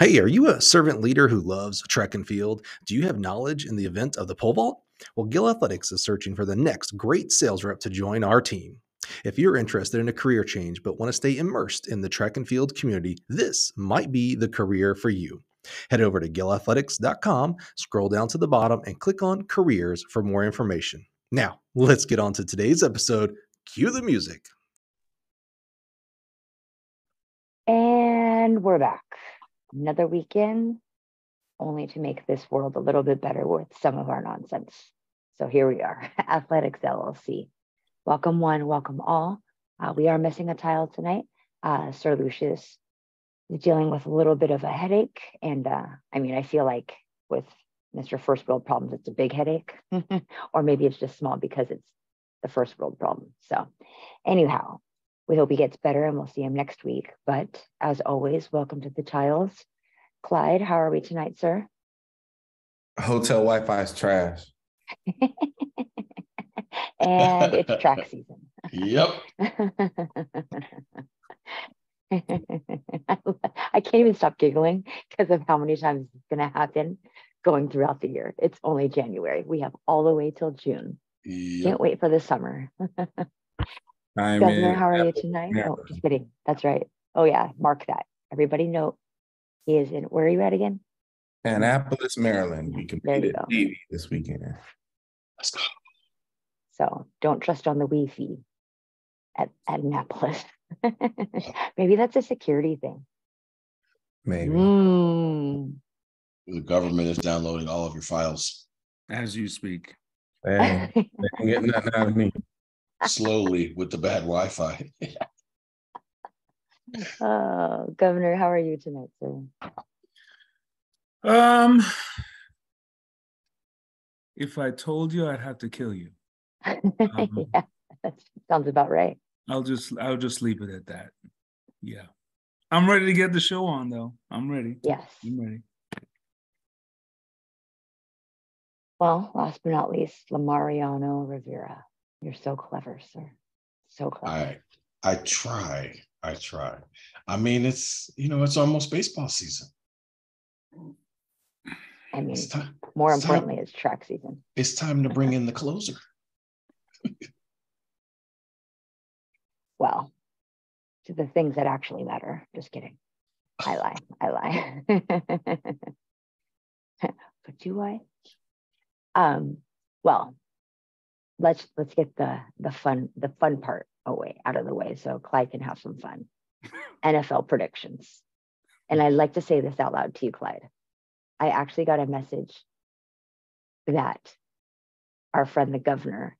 Hey, are you a servant leader who loves track and field? Do you have knowledge in the event of the pole vault? Well, Gill Athletics is searching for the next great sales rep to join our team. If you're interested in a career change but want to stay immersed in the track and field community, this might be the career for you. Head over to gillathletics.com, scroll down to the bottom, and click on careers for more information. Now, let's get on to today's episode. Cue the music. And we're back. Another weekend, only to make this world a little bit better with some of our nonsense. So here we are, Athletics LLC. Welcome one, welcome all. Uh, we are missing a tile tonight. Uh, Sir Lucius is dealing with a little bit of a headache. And uh, I mean, I feel like with Mr. First World Problems, it's a big headache, or maybe it's just small because it's the first world problem. So, anyhow, we hope he gets better and we'll see him next week. But as always, welcome to the Tiles. Clyde, how are we tonight, sir? Hotel Wi Fi is trash. and it's track season. Yep. I can't even stop giggling because of how many times it's going to happen going throughout the year. It's only January. We have all the way till June. Yep. Can't wait for the summer. I'm Governor, in how are you tonight? No, Maryland. just kidding. That's right. Oh yeah, mark that. Everybody note he is in. Where are you at again? Annapolis, Maryland. We There you competed go. Navy this weekend. Let's go. So don't trust on the Wi-Fi at, at Annapolis. Maybe that's a security thing. Maybe. Mm. The government is downloading all of your files as you speak. They ain't, they ain't getting nothing out of me. Slowly with the bad Wi-Fi. oh, Governor, how are you tonight, sir? Um, if I told you, I'd have to kill you. Um, yeah, that sounds about right. I'll just I'll just leave it at that. Yeah, I'm ready to get the show on though. I'm ready. Yes. I'm ready. Well, last but not least, Lamariano Rivera. You're so clever, sir. So clever. I I try. I try. I mean, it's you know, it's almost baseball season. I mean, It's time. more it's time- importantly, it's track season. It's time to bring in the closer. Well, to the things that actually matter. Just kidding. I lie. I lie. but do I? Um, well, let's let's get the the fun the fun part away out of the way so Clyde can have some fun. NFL predictions. And I'd like to say this out loud to you, Clyde. I actually got a message that our friend the governor,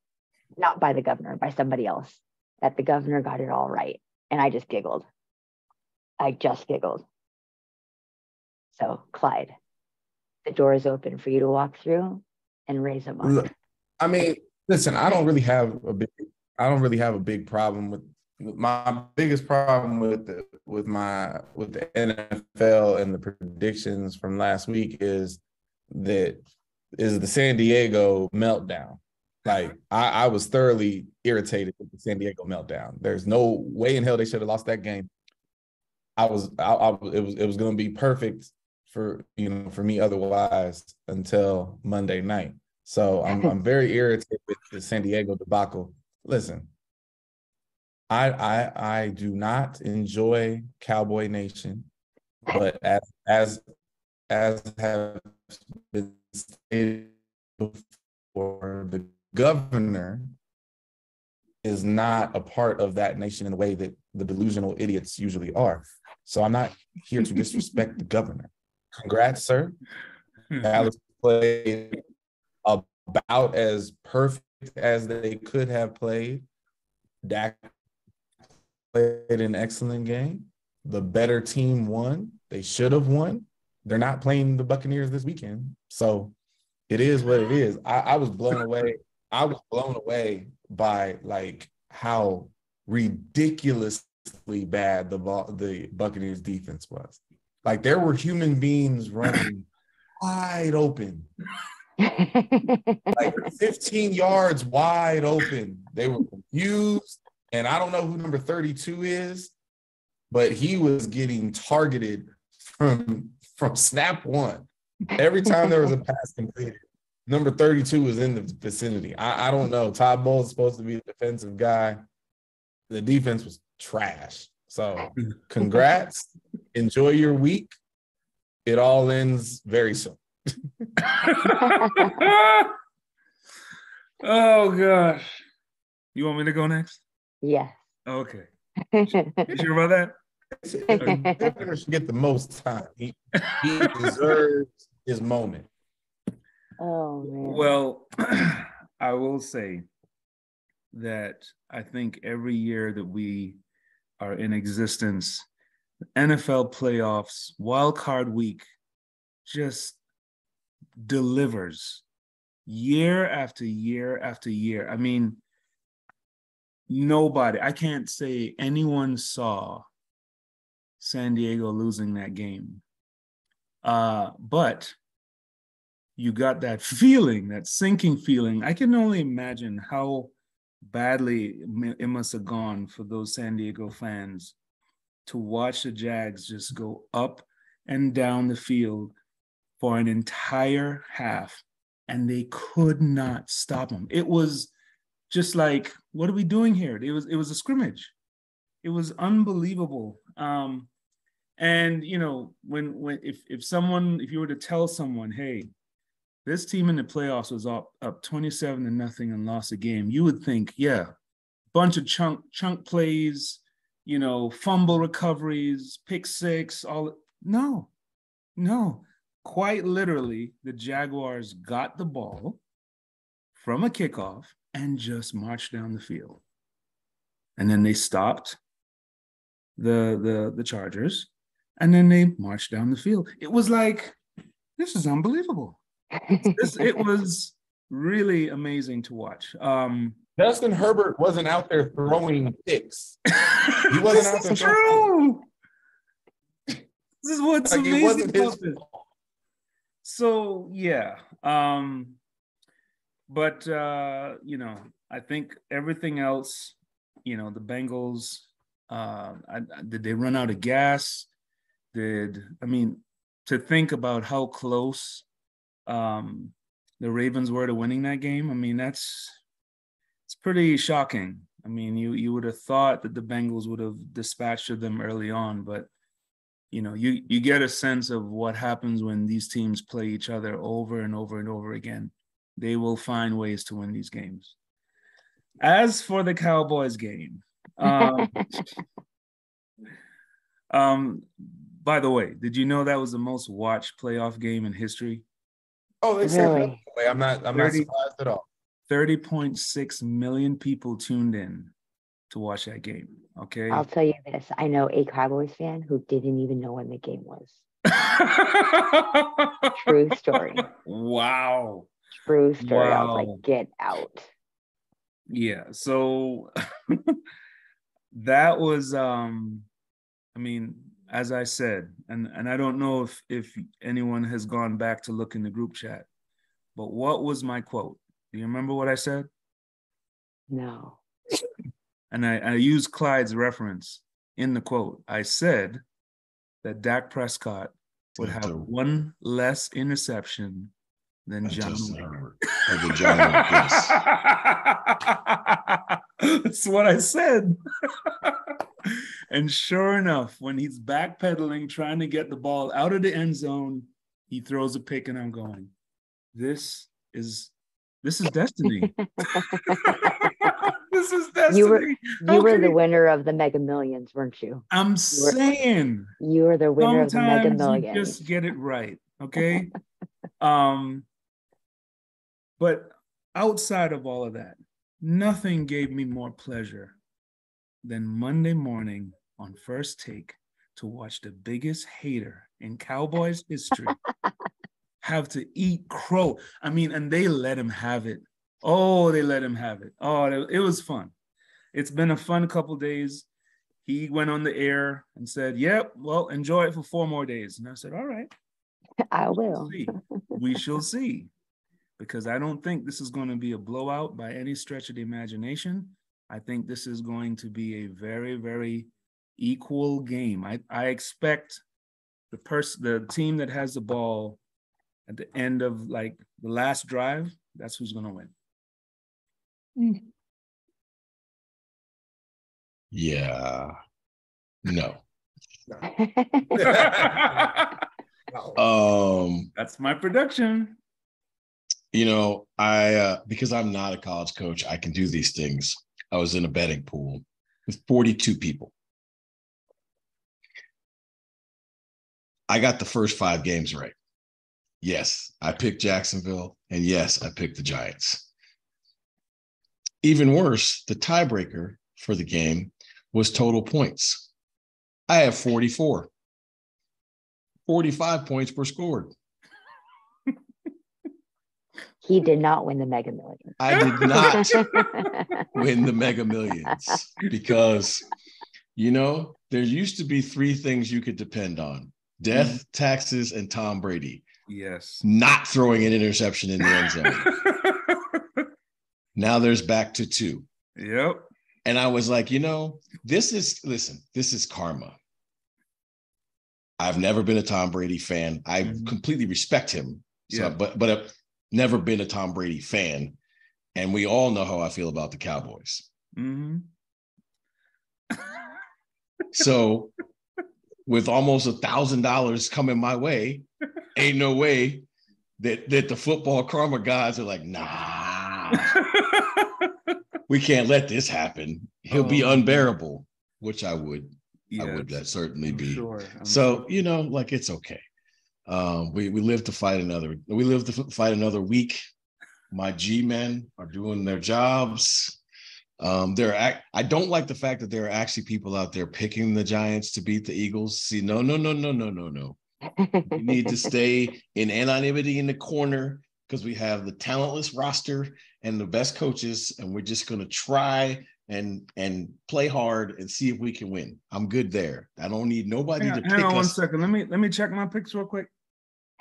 not by the governor, by somebody else, that the governor got it all right. And I just giggled. I just giggled. So, Clyde, the door is open for you to walk through and raise them up. Look, I mean, listen, I don't really have a big I don't really have a big problem with my biggest problem with the with my with the NFL and the predictions from last week is that is the San Diego meltdown. Like I, I was thoroughly irritated with the San Diego meltdown. There's no way in hell they should have lost that game. I was I, I it was it was gonna be perfect for you know for me otherwise until Monday night. So I'm I'm very irritated with the San Diego debacle. Listen, I I I do not enjoy Cowboy Nation, but as as as have been stated before, the governor is not a part of that nation in the way that the delusional idiots usually are. So I'm not here to disrespect the governor. Congrats, sir. Dallas played about as perfect as they could have played. Dak played an excellent game. The better team won. They should have won. They're not playing the Buccaneers this weekend. So it is what it is. I, I was blown away. I was blown away by like how ridiculously bad the the Buccaneers defense was. Like there were human beings running wide open, like 15 yards wide open. They were confused. And I don't know who number 32 is, but he was getting targeted from from snap one. Every time there was a pass completed, number 32 was in the vicinity. I, I don't know. Todd Bowles is supposed to be a defensive guy. The defense was trash. So congrats. Enjoy your week. It all ends very soon. oh gosh. You want me to go next? Yeah. Okay. You sure about that? Never should get the most time. He, he deserves his moment. oh man. Well, I will say that I think every year that we are in existence, NFL playoffs, wild card week just delivers year after year after year. I mean, nobody, I can't say anyone saw San Diego losing that game. Uh, but you got that feeling, that sinking feeling. I can only imagine how badly it must have gone for those San Diego fans to watch the Jags just go up and down the field for an entire half and they could not stop them. It was just like, what are we doing here? It was it was a scrimmage. It was unbelievable. Um, and you know, when when if if someone if you were to tell someone, hey, this team in the playoffs was up up 27 to nothing and lost a game, you would think, yeah, bunch of chunk chunk plays, you know, fumble recoveries, pick six, all no, no. Quite literally, the Jaguars got the ball from a kickoff and just marched down the field. And then they stopped the the the Chargers, and then they marched down the field. It was like this is unbelievable. This, it was really amazing to watch. Um, Justin Herbert wasn't out there throwing picks. He wasn't out there this is throwing true. This is what's Like, it amazing wasn't his about this. So yeah, um, but uh, you know, I think everything else, you know, the Bengals, uh, I, did they run out of gas? Did I mean to think about how close um, the Ravens were to winning that game? I mean, that's it's pretty shocking. I mean, you you would have thought that the Bengals would have dispatched them early on, but you know, you you get a sense of what happens when these teams play each other over and over and over again. They will find ways to win these games. As for the Cowboys game, um, um, by the way, did you know that was the most watched playoff game in history? Oh, they said Really? I'm not. I'm not surprised at all. 30.6 million people tuned in to watch that game. Okay. I'll tell you this. I know a Cowboys fan who didn't even know when the game was. True story. Wow. True story. I was like, get out. Yeah. So that was um I mean, as I said, and and I don't know if if anyone has gone back to look in the group chat, but what was my quote? Do you remember what I said? No. And I, I used Clyde's reference in the quote. I said that Dak Prescott would have to- one less interception than That's John Justin Herbert. John Wayne. That's what I said. and sure enough, when he's backpedaling, trying to get the ball out of the end zone, he throws a pick, and I'm going, "This is this is destiny. this is destiny." You were- You were the winner of the Mega Millions, weren't you? I'm were- saying You were the winner of the Mega you Millions. just get it right okay um but outside of all of that nothing gave me more pleasure than monday morning on first take to watch the biggest hater in cowboys history have to eat crow i mean and they let him have it oh they let him have it oh it- was fun it's been a fun couple days he went on the air and said, Yep, well, enjoy it for four more days. And I said, All right, I will. see. we shall see. Because I don't think this is going to be a blowout by any stretch of the imagination. I think this is going to be a very, very equal game. I, I expect the person, the team that has the ball at the end of like the last drive, that's who's gonna win. Yeah. No. No. Um, That's my prediction. you know, I uh because I'm not a college coach, I can do these things. I was in a betting pool with 42 people. I got the first five games right. Yes, I picked Jacksonville, and yes, I picked the Giants. Even worse, the tiebreaker for the game was total points. I have 44. 45 points were scored. he did not win the Mega Millions. I did not win the mega millions because you know there used to be three things you could depend on death mm-hmm. taxes and tom brady Yes. not throwing an interception in the end zone now there's back to two. Yep. and i was like you know this is listen this is karma. I've never been a tom brady fan. I Mhm. completely respect him. So Yeah. but but i've never been a tom brady fan. And we all know how i feel about the cowboys. Hmm So, with almost a thousand dollars coming my way, ain't no way that that the football karma guys are like, nah, we can't let this happen. He'll be Oh. unbearable, which I would, I would that certainly I'm be. sure. So sure. you know, like it's okay. Um, we we live to fight another. We live to fight another week. My G men are doing their jobs. Um, there, are, I don't like the fact that there are actually people out there picking the Giants to beat the Eagles. See, no, no, no, no, no, no, no. We need to stay in anonymity in the corner because we have the talentless roster and the best coaches, and we're just going to try and and play hard and see if we can win. I'm good there. I don't need nobody Hang to on, hang pick on one us. second. Let me let me check my picks real quick.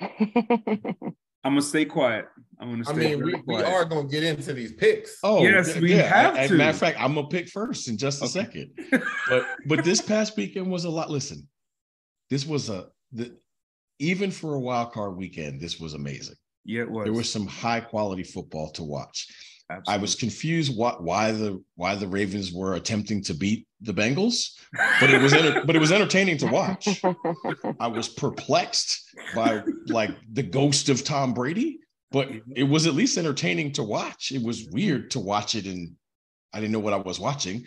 I'm gonna stay quiet. I'm gonna I mean, we, very we are gonna get into these picks. Oh, Yes, yeah, we yeah. have As to. a matter of fact, I'm gonna pick first in just a Okay. second. But but this past weekend was a lot. Listen, this was a the even for a wild card weekend, this was amazing. Yeah, it was. There was some high quality football to watch. I was confused what why the why the Ravens were attempting to beat the Bengals, but it was enter, but it was entertaining to watch. I was perplexed by like the ghost of Tom Brady, but mm-hmm. it was at least entertaining to watch. It was weird to watch it and I didn't know what I was watching.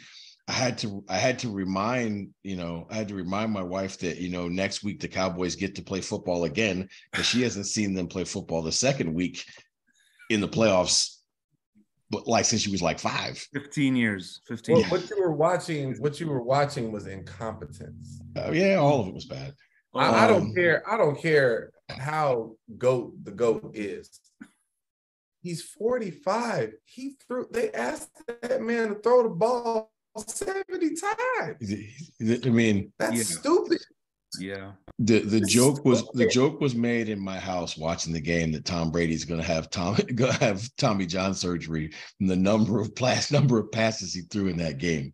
I had to I had to remind, you know, I had to remind my wife that, you know, next week the Cowboys get to play football again because she hasn't seen them play football the second week in the playoffs but like since she was like 5. 15 years. 15 What, years. what you were watching, what you were watching was incompetence. Uh, yeah, all of it was bad. I, I don't Um, care. I don't care how goat the goat is. He's 45. He threw. They asked that man to throw the ball 70 times. I mean, That's Yeah. stupid. yeah. the the This is joke was the joke was made in my house watching the game that Tom Brady's going to have Tom going to have Tommy John surgery from the number of pass number of passes he threw in that game.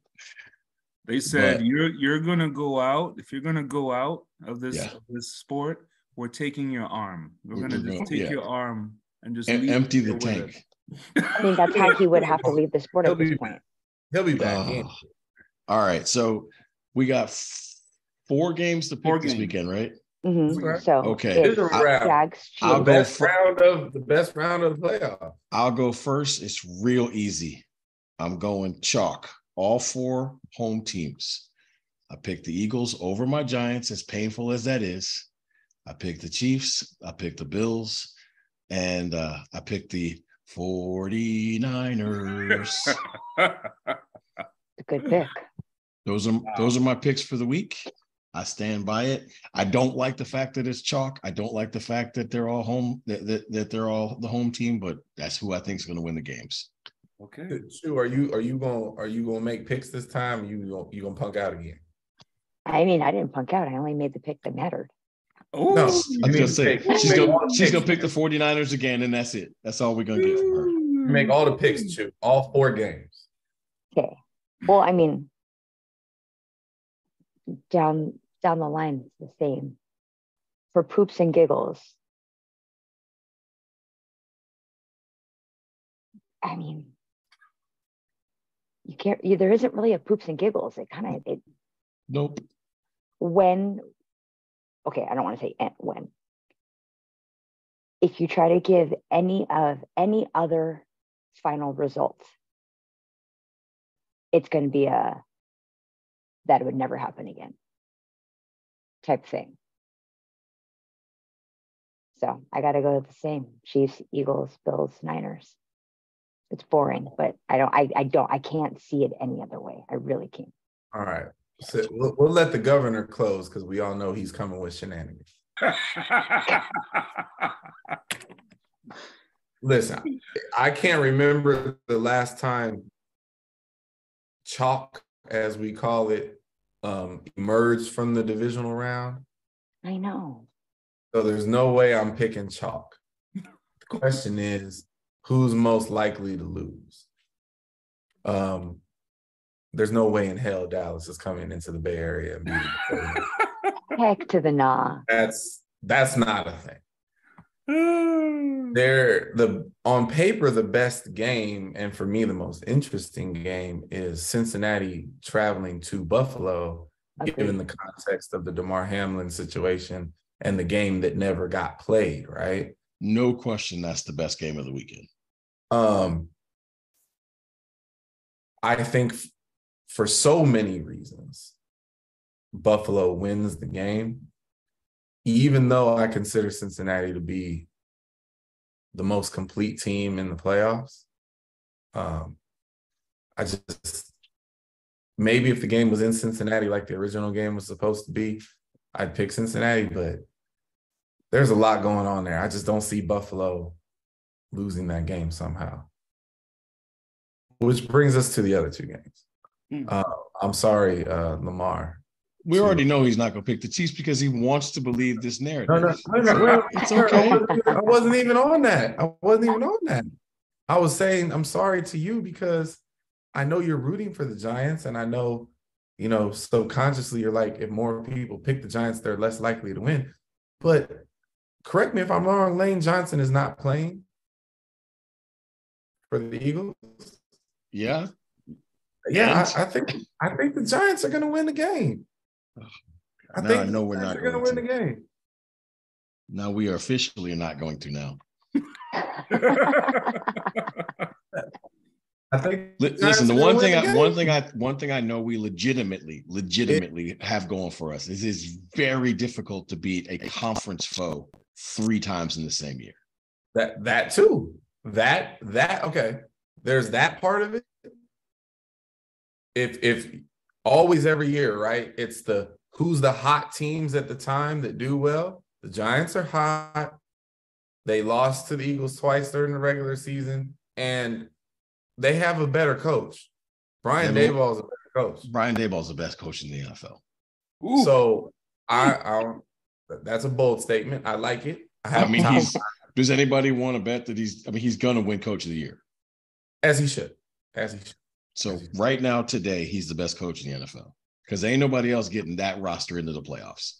They said But- you're you're gonna go out. If you're gonna go out of this Yeah. of this sport, we're taking your arm. We're We're- gonna we're just take yeah. your arm and just Em- leave empty the tank. I mean, that's how he would have to leave the sport at this point. Back. He'll be back in. Oh. all right, so we got f- four games to pick Four this games. weithen, right? Mhm. Okay. So Okay. it's It's a wrap. Jags I'll Chiefs. go best fir- round of the best round of the playoff. I'll go first. It's real easy. I'm going chalk. All four home teams. I picked the Eagles over my Giants, as painful as that is. I picked the Chiefs. I picked the Bills. And uh, I picked the 49ers. a good pick. those are those are my picks for the week. I stand by it. I don't like the fact that it's chalk. I don't like the fact that they're all home, that, that, that they're all the home team, but that's who I think is going to win the games. Okay. Sue, are you are you gonna are you gonna make picks this time? You gonna you gonna punk out again? I mean, I didn't punk out. I only made the pick that mattered. Oh, No. I was You gonna say she's gonna she's gonna pick the 49ers again, and that's it. That's all we're gonna get from her. You make all the picks, too, all four games. Okay. Well, I mean, down down the line, it's the same. for poops and giggles. I mean, you can't. You, there isn't really a poops and giggles. It kind of it Nope. when. Okay, I don't want to say en- when. If you try to give any of any other final results, it's going to be a that would never happen again type thing. So I got to go the same Chiefs, Eagles, Bills, Niners. It's boring, but I don't, I, I don't, I can't see it any other way. I really can't. All right. So we'll, we'll let the governor close because we all know he's coming with shenanigans. Listen, I can't remember the last time chalk, as we call it, um, emerged from the divisional round. I know. So there's no way I'm picking chalk. The question is, who's most likely to lose? Um, there's no way in hell Dallas is coming into the Bay Area and beating Heck to the nah. That's that's not a thing. They're the on paper the best game, and for me the most interesting game is Cincinnati traveling to Buffalo, given the context of the Damar Hamlin situation and the game that never got played, right? No question that's the best game of the weekend. Um, I think f- for so many reasons, Buffalo wins the game, even though I consider Cincinnati to be the most complete team in the playoffs. Um, I just maybe if the game was in Cincinnati like the original game was supposed to be, I'd pick Cincinnati, but there's a lot going on there. I just don't see Buffalo losing that game somehow. Which brings us to the other two games. Hmm. Uh, I'm sorry, uh, Lamar. We Two. already know he's not going to pick the Chiefs because he wants to believe this narrative. No, no, no, no, It's okay. I wasn't, I wasn't even on that. I wasn't even on that. I was saying I'm sorry to you because I know you're rooting for the Giants, and I know, you know, subconsciously you're like, if more people pick the Giants, they're less likely to win. But correct me if I'm wrong. Lane Johnson is not playing for the Eagles. Yeah. Yeah, I, I think I think the Giants are going to win the game. I Now think I know we're Giants not going to win the game. Now we are officially not going to now. I think. Listen, the one thing, I, one thing I, one thing I know we legitimately, legitimately have going for us is it's very difficult to beat a conference foe three times in the same year. That that too. That that okay. There's that part of it. If if always every year, right? It's the who's the hot teams at the time that do well. The Giants are hot. They lost to the Eagles twice during the regular season, and they have a better coach. Brian Yeah, Daboll is a better coach. Brian Daboll is the best coach in the NFL. Ooh. So I, I that's a bold statement. I like it. I I mean, he's. Does anybody want to bet that he's? I mean, he's going to win Coach of the Year. as he should. As he should. So right now, today, he's the best coach in the NFL because ain't nobody else getting that roster into the playoffs.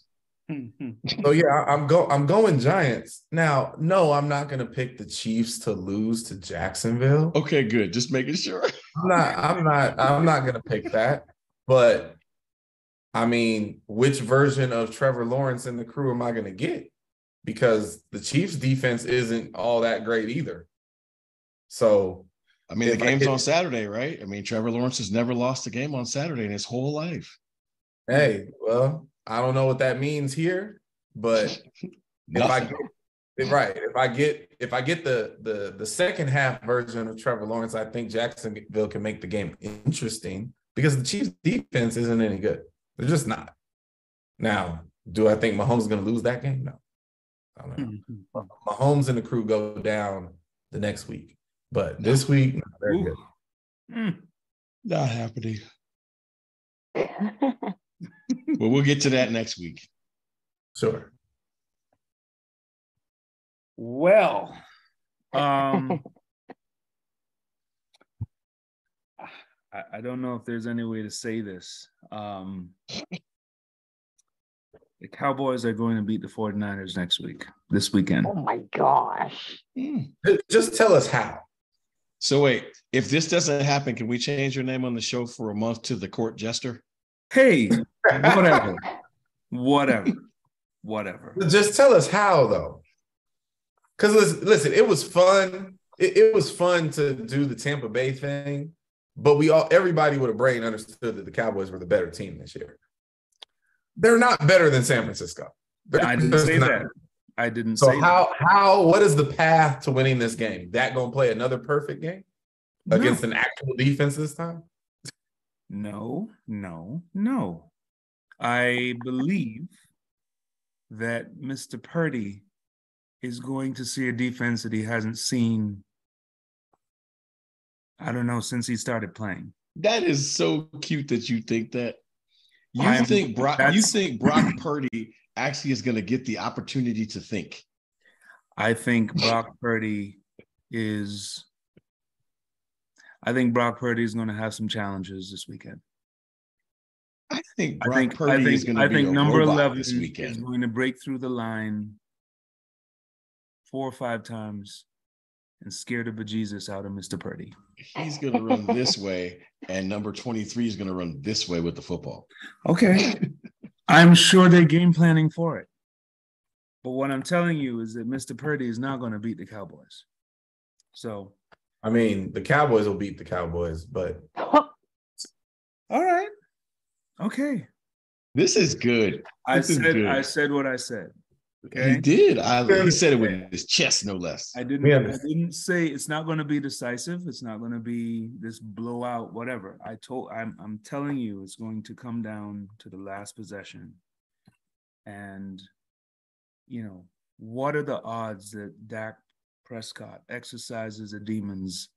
So yeah, I- I'm go I'm going Giants. Now, no, I'm not gonna pick the Chiefs to lose to Jacksonville. Okay, good. Just making sure. I'm not, I'm not, I'm not gonna pick that. But I mean, which version of Trevor Lawrence and the crew am I gonna get? Because the Chiefs defense isn't all that great either. So I mean, If the game's could- on Saturday, right? I mean, Trevor Lawrence has never lost a game on Saturday in his whole life. hey, well, I don't know what that means here, but if I get right, if I get if I get the the the second half version of Trevor Lawrence, I think Jacksonville can make the game interesting because the Chiefs defense isn't any good. They're just not. Now, do I think Mahomes is going to lose that game? No. I don't know. Hmm, hmm. Mahomes and the crew go down the next week, but this week no, they're Ooh. good. Mm. Not happening. Well, we'll get to that next week. Sure. Well, um, I, I don't know if there's any way to say this. Um, The Cowboys are going to beat the 49ers next week, this weekend. Oh my gosh. Hmm. Just tell us how. So wait, if this doesn't happen, can we change your name on the show for a month to the court jester? Hey, whatever. whatever. Whatever. Just tell us how though. Because listen, listen, it was fun. It, it was fun to do the Tampa Bay thing, but we all everybody with a brain understood that the Cowboys were the better team this year. They're not better than San Francisco. They're I didn't say not. that. I didn't So say how how what is the path to winning this game? That gonna play another perfect game that. against an actual defense this time? No, no, no. I believe that Mr. Purdy is going to see a defense that he hasn't seen, I don't know, since he started playing. That is so cute that you think that. You I'm- think Brock you think Brock Purdy actually is gonna get the opportunity to think. I think Brock Purdy is. I think Brock Purdy is going to have some challenges this weekend. I think I Brock think Purdy I think is gonna I be think number eleven this weekend. is going to break through the line four or five times and scare the bejesus out of Mr. Purdy. He's gonna run this way, and number 23 is gonna run this way with the football. Okay. I'm sure they're game planning for it. But what I'm telling you is that Mr. Purdy is not going to beat the Cowboys. So, I mean, the Cowboys will beat the Cowboys, but all right. Okay. This is good. I This is said good. I said what I said. He did. I, he said it with his chest, no less. I didn't We I didn't say it's not going to be decisive. It's not going to be this blowout whatever. I told I'm I'm telling you it's going to come down to the last possession. And you know, what are the odds that Dak Prescott exercises the demons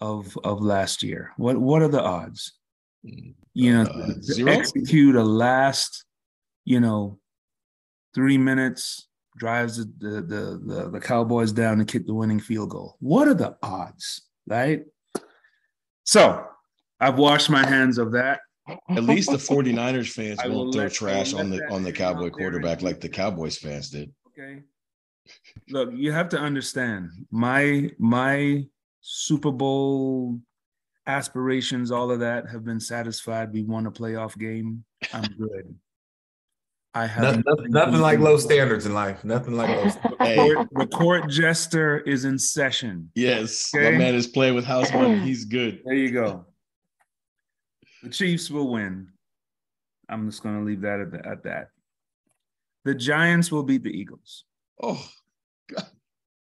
of of last year? What what are the odds? You know, Uh, to zero? execute a last, you know, three minutes, drives the, the the the the Cowboys down to kick the winning field goal. What are the odds, right? So I've washed my hands of that. At least the 49ers fans I won't throw trash on the on the Cowboy quarterback like the Cowboys fans did. Okay. Look, you have to understand my my Super Bowl aspirations, all of that have been satisfied. We won a playoff game. I'm good. I have nothing, nothing, nothing like low standards in life. Nothing like low. Hey, Court- the court jester is in session. yes, Okay. my man is playing with house money. He's good. There you go. The Chiefs will win. I'm just going to leave that at, the, at that. The Giants will beat the Eagles, Oh, God.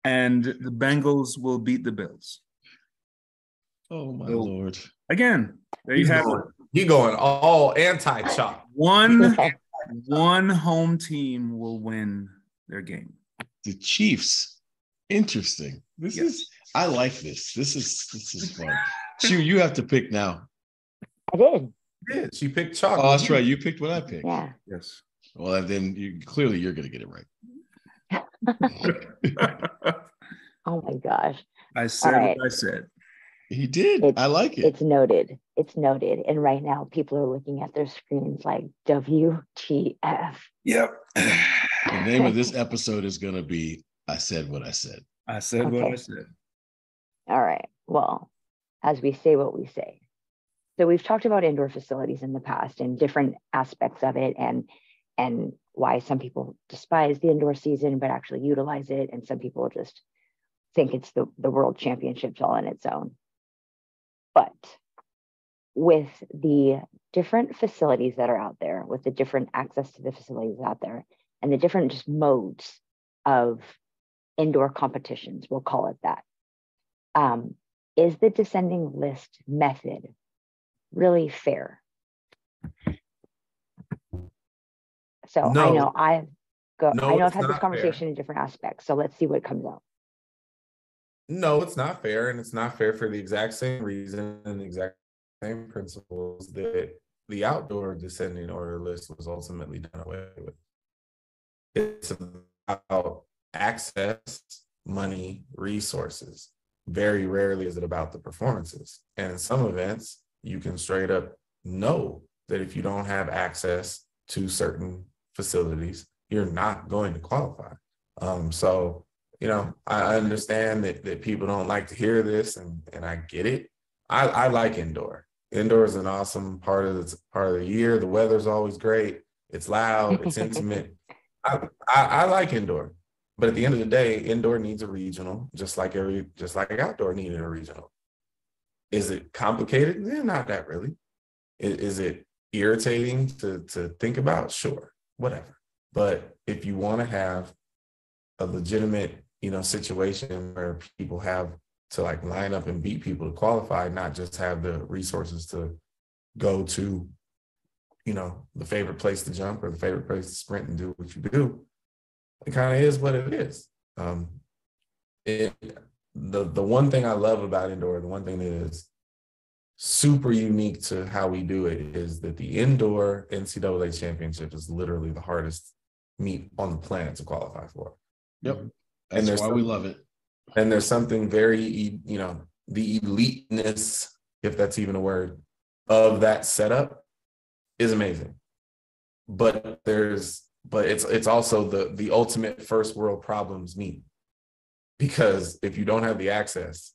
and the Bengals will beat the Bills. oh my So- lord. Again, there you He's have going, it. he going all anti-chop. One one home team will win their game. The Chiefs. Interesting. This Yes. is I like this. This is this is fun. Chew, you have to pick now. I did. Yeah, she picked chalk. Oh, that's right. You picked what I picked. Yeah. Yes. Well, then you clearly you're gonna get it right. Oh my gosh. I said right. what I said. He did. It's- I like it. It's noted. It's noted. And right now, people are looking at their screens like WTF. Yep. The name of this episode is gonna be I said what I said. I said what I said. All right. Well, as we say what we say. So we've talked about indoor facilities in the past and different aspects of it and and why some people despise the indoor season but actually utilize it and some people just think it's the, the world championships all on its own. But with the different facilities that are out there, with the different access to the facilities out there, and the different just modes of indoor competitions, we'll call it that. Um, is the descending list method really fair? So I know I've go, No, I know I've had this not fair. conversation in different aspects. So let's see what comes out. No, it's not fair, and it's not fair for the exact same reason and the exact same principles that the outdoor descending order list was ultimately done away with. It's about access, money, resources. Very rarely is it about the performances. And in some events, you can straight up know that if you don't have access to certain facilities, you're not going to qualify. Um, so, you know, I understand that, that people don't like to hear this and, and I get it. I, I like indoor. Indoor is an awesome part of the part of the year. The weather's always great. It's loud, it's intimate. I, I, I like indoor. But at the end of the day, indoor needs a regional, just like every just like outdoor needed a regional. Is it complicated? Yeah, not that really. Is, is it irritating to to think about? Sure, whatever. But if you want to have a legitimate, you know, situation where people have to like line up and beat people to qualify, not just have the resources to go to, you know, the favorite place to jump or the favorite place to sprint and do what you do, it kind of is what it is. Um, it the the one thing I love about indoor, the one thing that is super unique to how we do it is that the indoor NCAA championship is literally the hardest meet on the planet to qualify for. Yep. And that's and why we love it. And there's something very, you know, the eliteness, if that's even a word, of that setup is amazing. But there's but it's it's also the the ultimate first world problems meet because if you don't have the access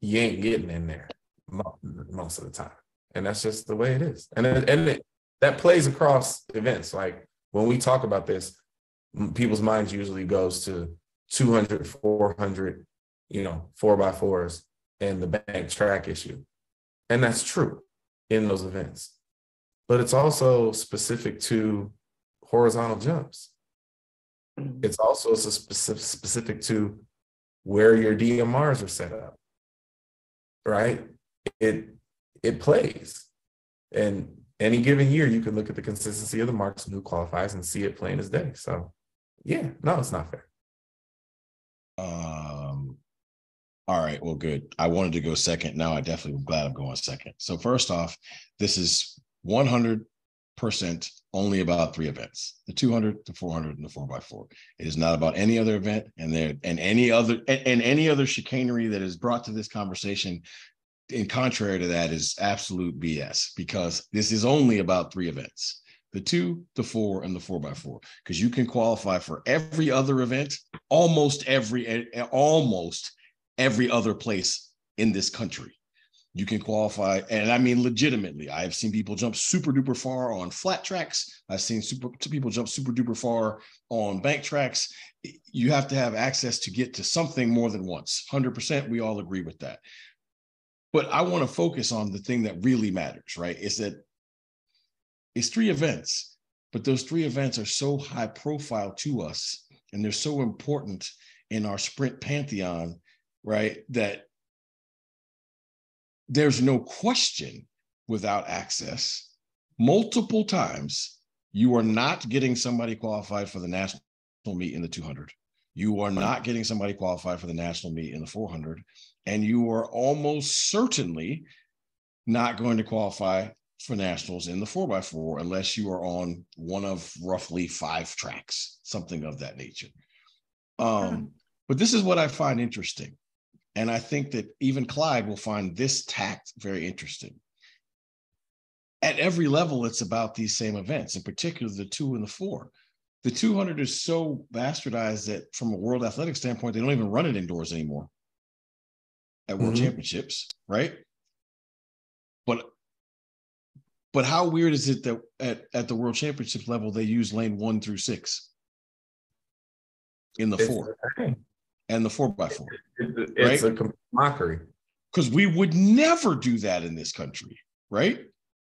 you ain't getting in there most of the time and that's just the way it is and and it, that plays across events like when we talk about this people's minds usually goes to 200 400 you know four by fours and the bank track issue and that's true in those events but it's also specific to horizontal jumps. Mm-hmm. It's also specific, specific to where your DMRs are set up, right? It it plays, and any given year you can look at the consistency of the marks and who qualifies and see it plain as day. So, yeah, no, it's not fair. Um. All right. Well, good. I wanted to go second. Now I definitely am glad I'm going second. So first off, this is 100 percent only about three events the 200 the 400 and the 4x4 it is not about any other event and there and any other and, and any other chicanery that is brought to this conversation in contrary to that is absolute bs because this is only about three events the two the four and the four by four because you can qualify for every other event almost every eh, eh, almost every other place in this country you can qualify. And I mean, legitimately, I've seen people jump super duper far on flat tracks. I've seen super people jump super duper far on bank tracks. You have to have access to get to something more than once. 100%. We all agree with that. But I want to focus on the thing that really matters, right? Is that it's three events, but those three events are so high profile to us and they're so important in our sprint pantheon, right? That there's no question without access multiple times you are not getting somebody qualified for the national meet in the 200 you are not getting somebody qualified for the national meet in the 400 and you are almost certainly not going to qualify for nationals in the 4x4 unless you are on one of roughly five tracks something of that nature um, but this is what i find interesting and I think that even Clyde will find this tact very interesting. At every level, it's about these same events, in particular the two and the four. The 200 is so bastardized that, from a world athletic standpoint, they don't even run it indoors anymore at World mm-hmm. Championships, right? But but how weird is it that at, at the World Championship level they use lane one through six in the it's four? and the four by four. It's right? a mockery. Because we would never do that in this country, right?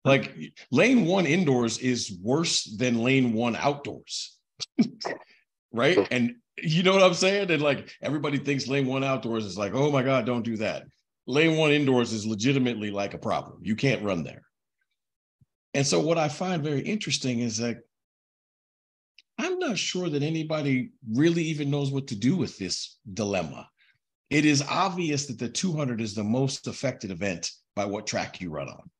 Like lane one indoors is worse than lane one outdoors, right? And you know what I'm saying? And like everybody thinks lane one outdoors is like, oh my God, don't do that. Lane one indoors is legitimately like a problem. You can't run there. And so what I find very interesting is that I'm not sure that anybody really even knows what to do with this dilemma. It is obvious that the 200 is the most affected event by what track you run on.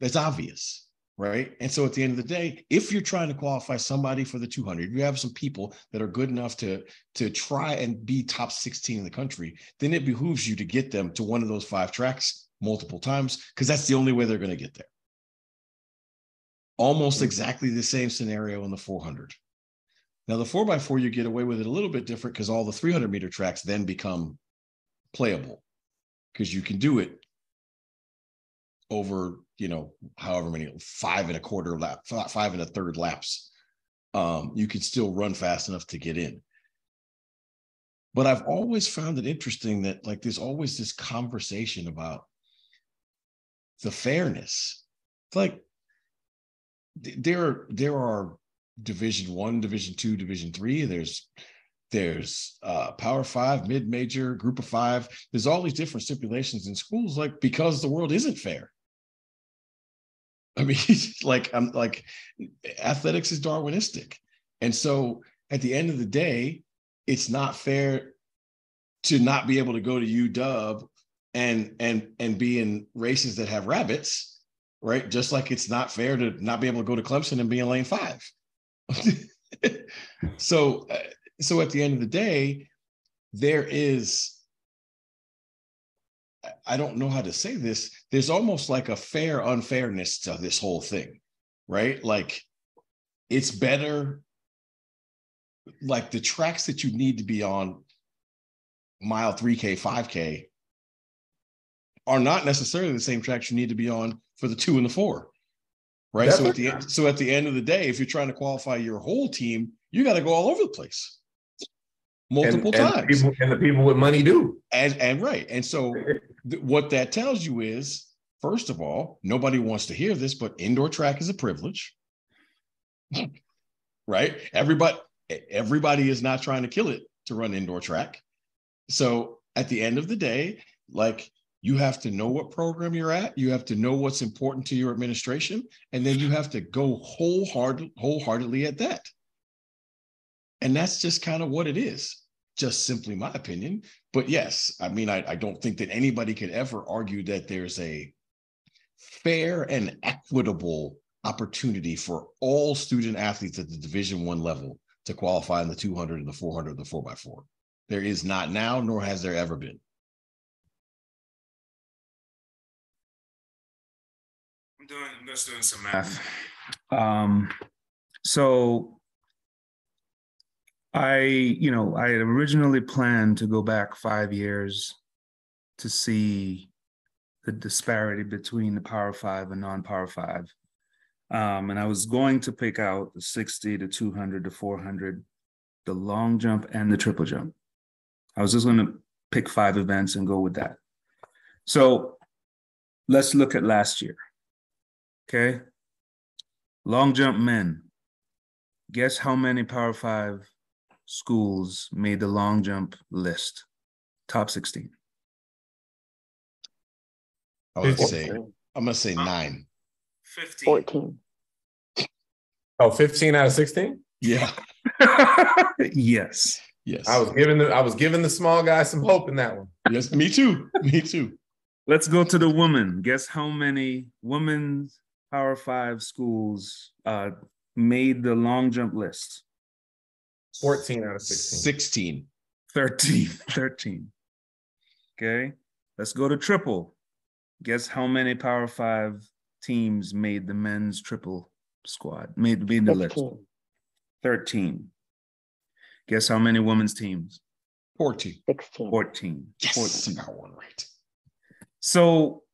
That's obvious, right? And so at the end of the day, if you're trying to qualify somebody for the 200, you have some people that are good enough to, to try and be top 16 in the country, then it behooves you to get them to one of those five tracks multiple times because that's the only way they're going to get there. Almost exactly the same scenario in the 400. Now, the 4x4, you get away with it a little bit different because all the 300 meter tracks then become playable because you can do it over, you know, however many, five and a quarter lap, five and a third laps. Um, you can still run fast enough to get in. But I've always found it interesting that, like, there's always this conversation about the fairness. It's like there, there are division one division two division three. There's there's uh, power five mid-major group of five. There's all these different stipulations in schools like because the world isn't fair. I mean like i'm like athletics is darwinistic. And so at the end of the day it's not fair to not be able to go to uw and and and be in races that have rabbits right? Just like it's not fair to not be able to go to clemson and be in lane five. So uh, so at the end of the day there is i don't know how to say this there's almost like a fair unfairness to this whole thing right? Like it's better like the tracks that you need to be on mile 3k 5k are not necessarily the same tracks you need to be on for the two and the four right? so at the end, so at the end of the day, if you're trying to qualify your whole team, you got to go all over the place, multiple and, and times. People, and the people with money do. And and right, and so th- what that tells you is, first of all, nobody wants to hear this, but indoor track is a privilege, right? Everybody everybody is not trying to kill it to run indoor track. So at the end of the day, like you have to know what program you're at. You have to know what's important to your administration. And then you have to go wholehearted, wholeheartedly at that. And that's just kind of what it is. Just simply my opinion. But yes i mean I, I don't think that anybody could ever argue that there's a fair and equitable opportunity for all student athletes at the division one level to qualify in the 200 and the 400 and the 4x4 there is not now nor has there ever been just doing some math. Um, so I, you know, I had originally planned to go back five years to see the disparity between the Power Five and non-Power Five. Um, and I was going to pick out the 60, to 200, to 400, the long jump, and the triple jump. I was just going to pick five events and go with that. So let's look at last year. Okay. Long jump men. Guess how many Power Five schools made the long jump list? Top 16. I would say, I'm going to say nine. 15. 14. Oh, 15 out of 16? Yeah. yes. Yes. I was giving the I was giving the small guy some hope in that one. Yes, me too. Me too. Let's go to the woman. Guess how many women's Power Five schools uh, made the long jump list? 14 out of 16. 16. 13. 13. Okay. Let's go to triple. Guess how many Power Five teams made the men's triple squad? Made, made the 15. list? 13. Guess how many women's teams? 14. 16. 14. Yes. 14. Got one right. So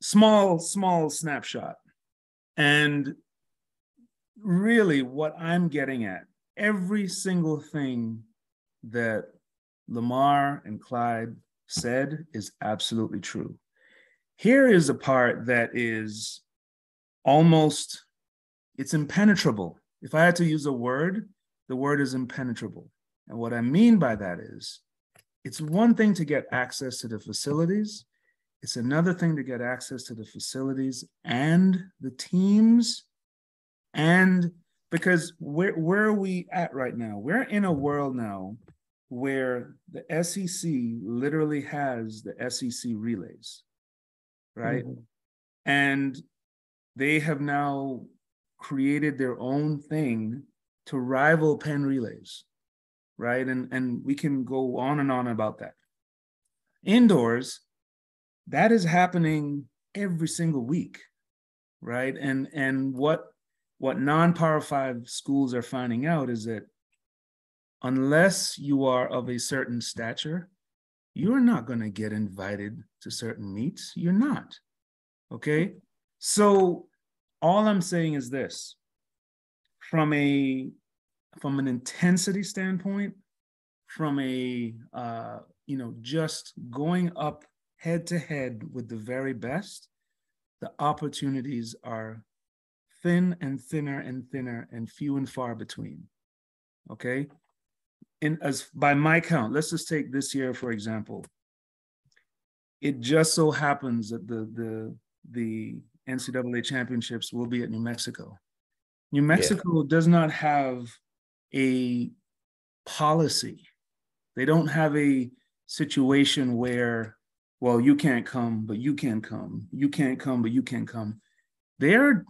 small, small snapshot. And really, what I'm getting at, every single thing that Lamar and Clyde said is absolutely true. Here is a part that is almost it's impenetrable. If I had to use a word, the word is impenetrable. And what I mean by that is it's one thing to get access to the facilities, it's another thing to get access to the facilities and the teams. And because where, where are we at right now? We're in a world now where the SEC literally has the SEC relays, right? Mhm. And they have now created their own thing to rival Penn relays, right? And, and we can go on and on about that. Indoors, that is happening every single week right and and what what non-power five schools are finding out is that unless you are of a certain stature, you're not going to get invited to certain meets. You're not. Okay. So all I'm saying is this from a from an intensity standpoint, from a uh, you know, just going up head to head with the very best, the opportunities are thin and thinner and thinner and few and far between. Okay. And as by my count, let's just take this year, for example. It just so happens that the the the NCAA championships will be at New Mexico. New Mexico yeah. does not have a policy. They don't have a situation where, well, you can't come, but you can come. You can't come, but you can come. They're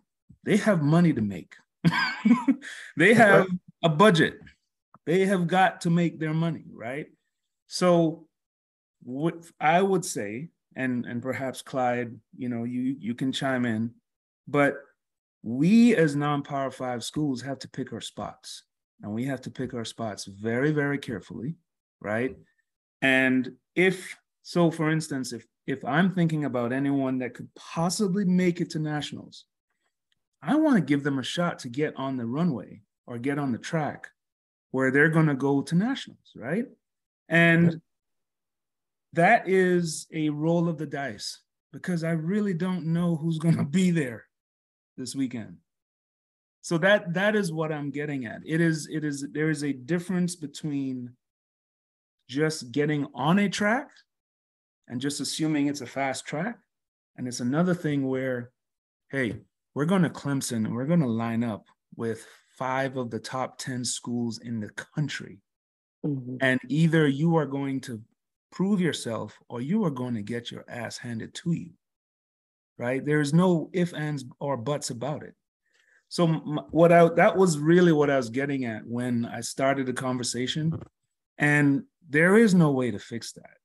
they have money to make. they have a budget. They have got to make their money, right? So what I would say, and and perhaps Clyde, you know, you you can chime in, but we as non-power five schools have to pick our spots. And we have to pick our spots very, very carefully, right? And if so, for instance, if if I'm thinking about anyone that could possibly make it to nationals, I want to give them a shot to get on the runway or get on the track where they're going to go to nationals, right? And that is a roll of the dice because I really don't know who's going to be there this weekend. So that that is what I'm getting at. It is it is there is a difference between just getting on a track and just assuming it's a fast track and it's another thing where hey, we're going to Clemson and we're going to line up with five of the top 10 schools in the country. Mm-hmm. And either you are going to prove yourself or you are going to get your ass handed to you. Right? There's no if, ands, or buts about it. So what I that was really what I was getting at when I started the conversation. And there is no way to fix that.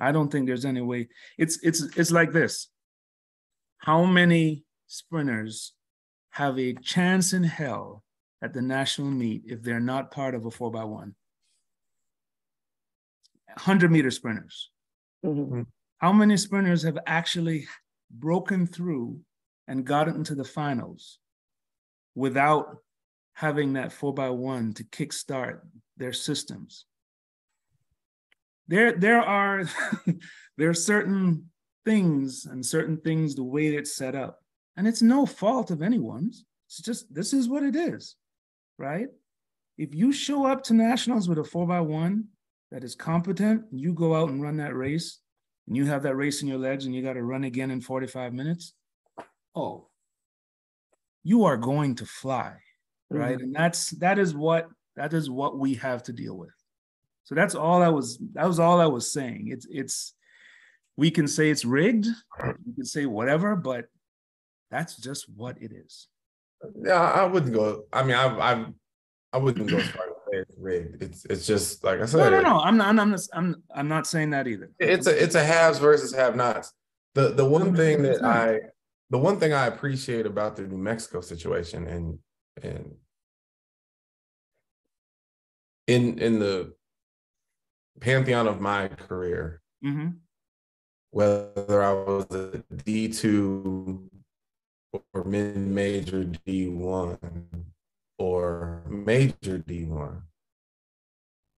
I don't think there's any way. It's it's it's like this. How many sprinters have a chance in hell at the national meet if they're not part of a four by one. 100 meter sprinters. Mm-hmm. How many sprinters have actually broken through and gotten into the finals without having that four by one to kickstart their systems? There, there are there are certain things and certain things the way it's set up and it's no fault of anyone's. It's just, this is what it is, right? If you show up to nationals with a four by one that is competent, you go out and run that race, and you have that race in your legs and you got to run again in 45 minutes, oh, you are going to fly, right? Mm-hmm. And that's that is what that is what we have to deal with. So that's all I was that was all I was saying. It's it's we can say it's rigged, we can say whatever, but that's just what it is. Yeah, I wouldn't go. I mean, I I I wouldn't go as far as say it's rigged. It's it's just like I said. No, no, no. I'm not. I'm not. I'm I'm not saying that either. It's a it's a haves versus have-nots. The the one thing that I the one thing I appreciate about the New Mexico situation and and in in the pantheon of my career, mm-hmm. whether I was a D two or mid-major D1 or major D1.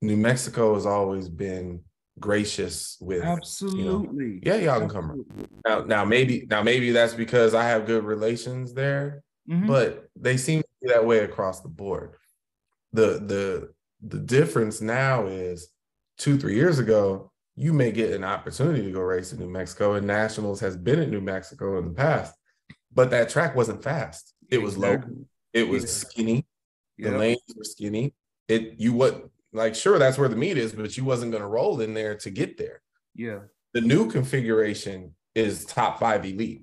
New Mexico has always been gracious with absolutely you know, yeah y'all can come now now maybe now maybe that's because i have good relations there mm-hmm. but they seem to be that way across the board the the the difference now is two three years ago you may get an opportunity to go race in new mexico and nationals has been in new mexico in the past but that track wasn't fast. It was exactly. low. It was yeah. skinny. The yep. lanes were skinny. It you what like sure that's where the meet is, but you wasn't going to roll in there to get there. Yeah. The new configuration is top five elite.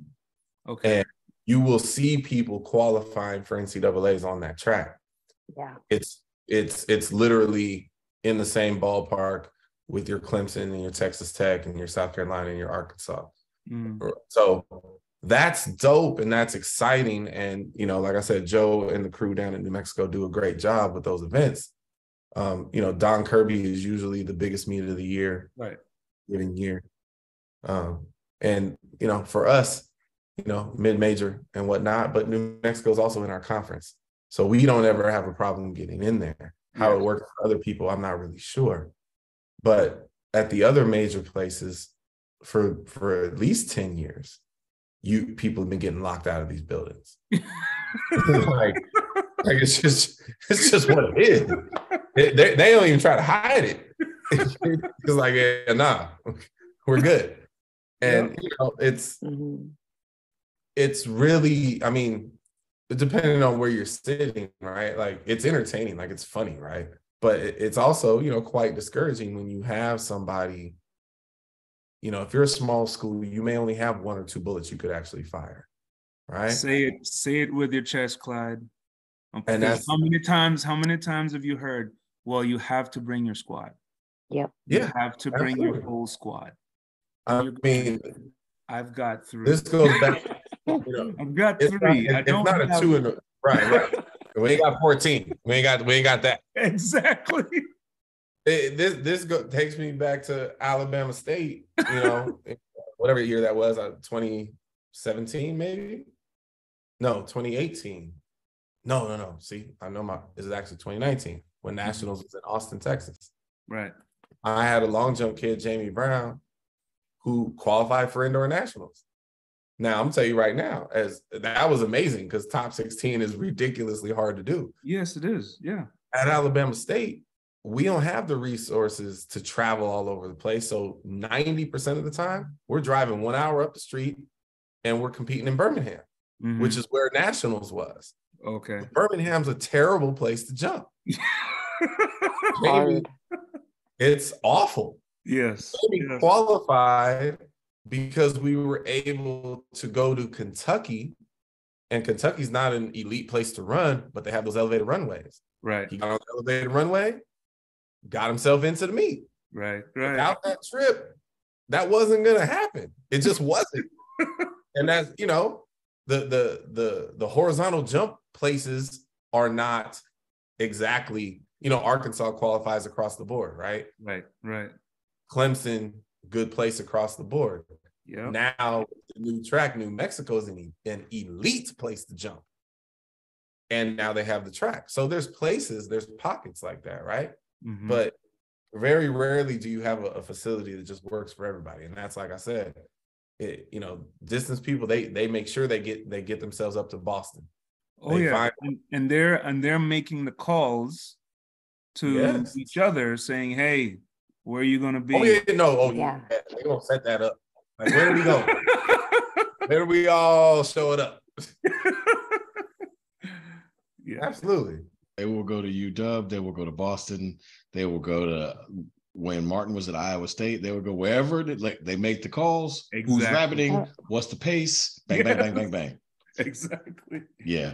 Okay. And you will see people qualifying for NCAA's on that track. Yeah. It's it's it's literally in the same ballpark with your Clemson and your Texas Tech and your South Carolina and your Arkansas. Mm. So that's dope and that's exciting. And you know, like I said, Joe and the crew down in New Mexico do a great job with those events. Um, you know, Don Kirby is usually the biggest meet of the year, Right. given year. Um, and you know, for us, you know, mid-major and whatnot, but New Mexico is also in our conference. So we don't ever have a problem getting in there. How it works for other people, I'm not really sure. But at the other major places, for for at least 10 years, you people have been getting locked out of these buildings. like, like it's just it's just what it is. They, they, they don't even try to hide it. it's like, yeah, nah, we're good. And you know, it's Mhm. it's really, I mean, depending on where you're sitting, right? Like it's entertaining, like it's funny, right? But it's also, you know, quite discouraging when you have somebody, you know, if you're a small school, you may only have one or two bullets you could actually fire, right? Say it, say it with your chest, Clyde. Um, And that's- how many times, how many times have you heard, well, you have to bring your squad. Yep. You Yeah, have to bring your absolutely. whole squad. I mean, I've got three. this goes back, you know, I've got it's not, three. I it's don't not a two in the right, right. We ain't got 14. We ain't got we ain't got that. Exactly. It- this this go, takes me back to Alabama State, you know, whatever year that was, uh, 2017 maybe. No, 2018. No, no, no. See, I know my this is actually 2019 when Nationals was in Austin, Texas. Right. I had a long jump kid, Jamie Brown, who qualified for indoor nationals. Now I'm gonna tell you right now, as that was amazing because top 16 is ridiculously hard to do Yes, it is. Yeah. at Alabama State, we don't have the resources to travel all over the place. So 90% of the time, we're driving one hour up the street and we're competing in Birmingham, Mhm. which is where Nationals was. okay. Birmingham's a terrible place to jump. Hard. It's awful. yes. We yes. qualified because we were able to go to Kentucky, and Kentucky's not an elite place to run, but they have those elevated runways. Right. He got on the elevated runway, got himself into the meet. Right. Right. without that trip, that wasn't gonna happen. It just wasn't. and that's you know, the the the the horizontal jump places are not exactly, you know, Arkansas qualifies across the board, right? Right. Right. Clemson, good place across the board. Yeah. Now the new track, New Mexico is an, an elite place to jump. And now they have the track. So there's places, there's pockets like that, right? Mhm. but very rarely do you have a, a facility that just works for everybody and that's like i said it, you know distance people they they make sure they get they get themselves up to boston oh they yeah. find- And, and they're and they're making the calls to Yes. each other saying, hey, where are you gonna be? oh yeah no oh Yeah. yeah they gonna set that up like where do we go where do we all show it up yeah. absolutely They will go to UW. They will go to Boston. They will go to when Martin was at Iowa State. They will go wherever they, like, they make the calls. Who's rabbiting? What's the pace? Bang, bang, bang, bang, bang. Exactly. Yeah.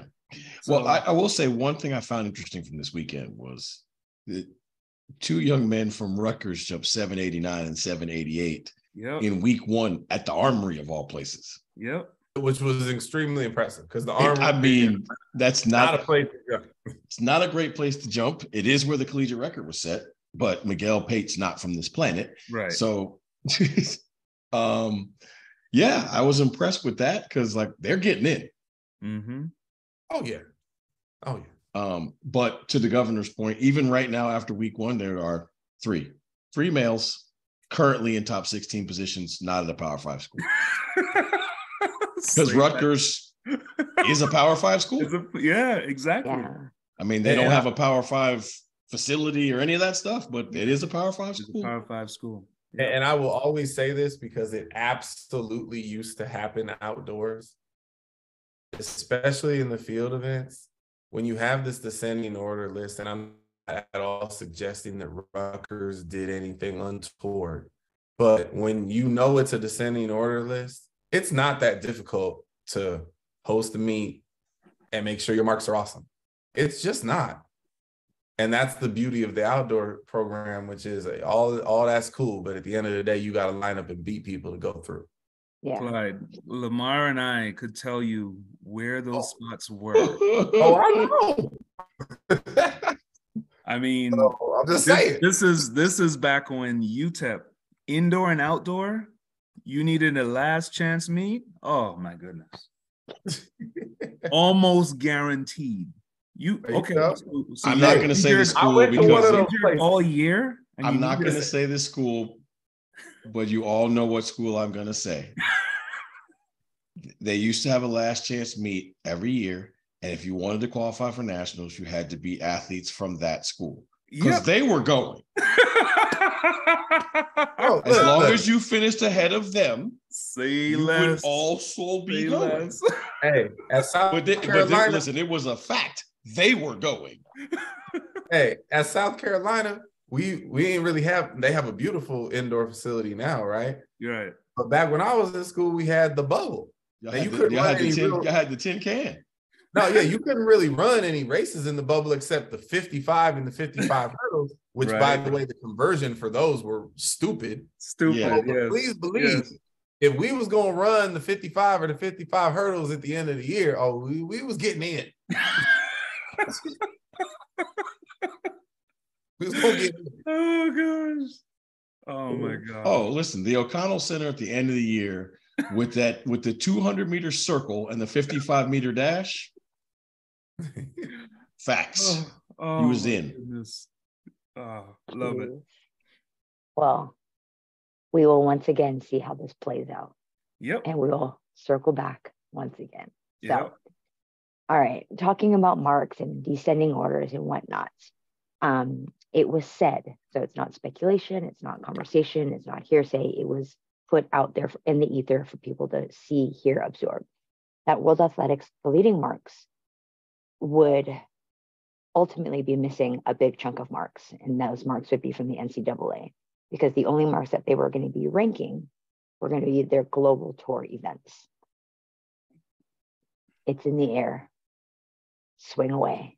Well, I, I will say one thing I found interesting from this weekend was that two young men from Rutgers jumped 789 and 788 Yep. in week one at the Armory of all places. Yep. which was extremely impressive because the It- arm I mean, that's not not a place to go. it's not a great place to jump. It is where the collegiate record was set, but Miguel Pate's not from this planet. Right. So um yeah, I was impressed with that because like they're getting in. mm-hmm. oh yeah oh yeah Um, but to the governor's point, even right now after week one, there are three, three males currently in top 16 positions, not at a power five school. Because Rutgers is a power five school. A- yeah, exactly. Yeah. I mean, they don't have a power five facility or any of that stuff, but it is a power five It's a school. Power Five school. And- And I will always say this because it absolutely used to happen outdoors, especially in the field events. When you have this descending order list, and I'm not at all suggesting that Rutgers did anything untoward, but when you know it's a descending order list, it's not that difficult to host a meet and make sure your marks are awesome. It's just not and that's the beauty of the outdoor program which is all all that's cool but at the end of the day you got to line up and beat people to go through Yeah. Clyde, Lamar and I could tell you where those oh. spots were. Oh, I know. I mean, Oh, I'm just this, saying. this is this is back when UTEP indoor and outdoor. You needed a last chance meet. Oh my goodness, almost guaranteed. You There you okay? so- so I'm not going to say you're- the I school went to one because of you're those places. all year. I'm not going to say the school, but you all know what school I'm going to say. they used to have a last chance meet every year. And if you wanted to qualify for nationals, you had to be athletes from that school because Yep. they were going. Oh, As long look. as you finished ahead of them, Say you would also be say going. less. Hey, at South But, they, but they- Carolina, listen, it was a fact. They were going. hey, at South Carolina, we we ain't really have. They have a beautiful indoor facility now, right? You're right. But back when I was in school, we had the bubble. Y'all Now, had, you the, couldn't y'all run had the tin, real- y'all had the tin can. No, yeah, you couldn't really run any races in the bubble except the 55 and the 55 hurdles, which, by the way, the conversion for those were stupid. Stupid. Yeah. But yes. please believe, yes. if we was gonna run the 55 or the 55 hurdles at the end of the year, oh, we, we was getting in. we was gonna get in. Oh gosh. Oh my god. Oh, listen, the O'Connell Center at the end of the year with that with the 200 meter circle and the 55 meter dash. Facts. Oh, oh He was in. goodness. Oh, love it. Well, we will once again see how this plays out Yep. and we will circle back once again. So, Yep. all right, talking about marks and descending orders and whatnot. Um, it was said, so it's not speculation, it's not conversation, it's not hearsay. It was put out there in the ether for people to see, hear, absorb. That World Athletics, the leading marks, would ultimately be missing a big chunk of marks, and those marks would be from the NCAA because the only marks that they were going to be ranking were going to be their global tour events. It's in the air. Swing away.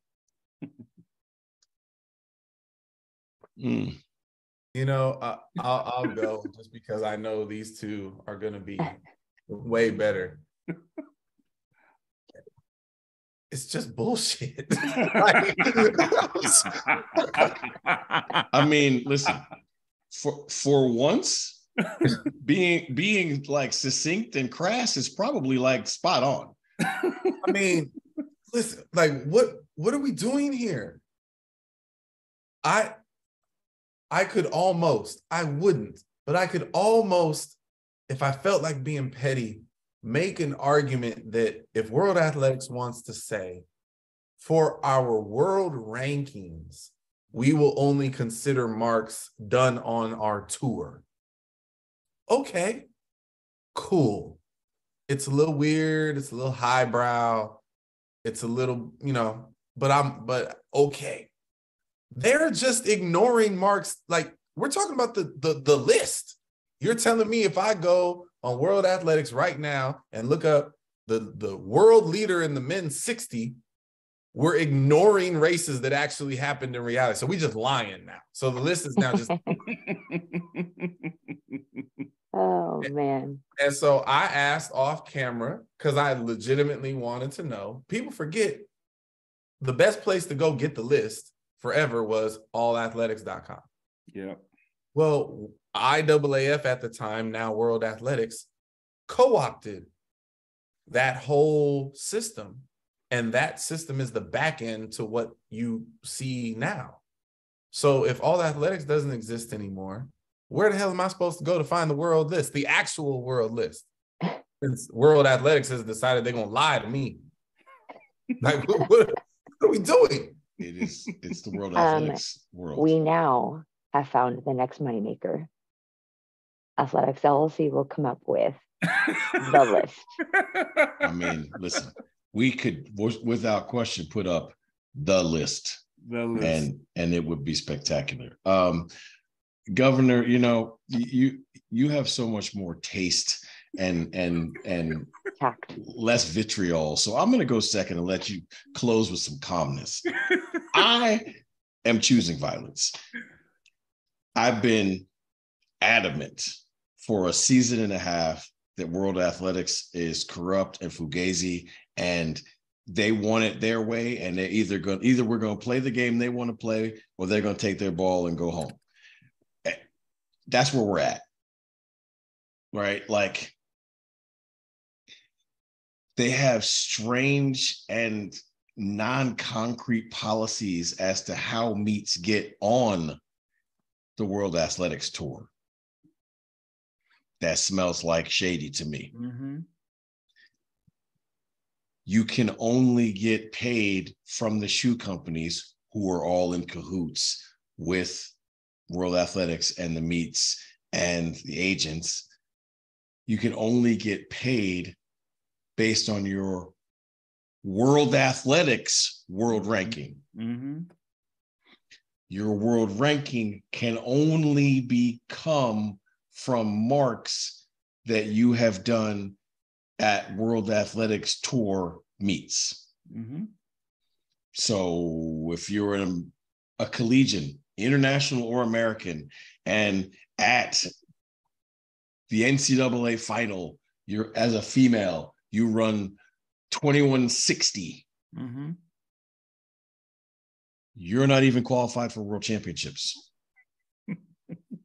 Mm. You know, uh, I'll, I'll go just because I know these two are gonna be way better. It's just bullshit. Like- I mean, listen, for for once, being being like succinct and crass is probably like spot on. I mean, listen, like what what are we doing here? I I could almost, I wouldn't, but I could almost, if I felt like being petty, make an argument that if World Athletics wants to say, for our world rankings, we will only consider marks done on our tour. Okay, cool. It's a little weird, it's a little highbrow, it's a little, you know, but I'm, but okay. They're just ignoring marks. Like we're talking about the the the list. You're telling me if I go on World Athletics right now and look up the the world leader in the men's 60, we're ignoring races that actually happened in reality. So we just lying now. So the list is now just Oh man. And so I asked off camera because I legitimately wanted to know. People forget the best place to go get the list forever was allathletics.com. yep. Well, IAAF at the time, now World Athletics, co opted that whole system. And that system is the back end to what you see now. So if All Athletics doesn't exist anymore, where the hell am I supposed to go to find the world list, the actual world list? Since World Athletics has decided they're going to lie to me. Like, what, what are we doing? It is it's the world Um, athletics world. We now have found the next moneymaker. Athletics LLC will come up with the list. I mean, listen, we could w- without question put up the list The list. and and it would be spectacular. Um governor, you know, you you have so much more taste and and and Tact. less vitriol. So I'm going to go second and let you close with some calmness. I am choosing violence. I've been adamant for a season and a half that World Athletics is corrupt and fugazi, and they want it their way, and they're either going either we're going to play the game they want to play, or they're going to take their ball and go home. Eh, That's where we're at, right? Like they have strange and non-concrete policies as to how meets get on the World Athletics Tour. That smells like shady to me. Mhm. You can only get paid from the shoe companies who are all in cahoots with World Athletics and the meets and the agents. You can only get paid based on your World Athletics world ranking. Mhm. your world ranking can only become from marks that you have done at World Athletics Tour meets. Mhm. So if you're in a, a collegian, international or American, and at the NCAA final, you're as a female, you run 2160 Mhm. you're not even qualified for world championships.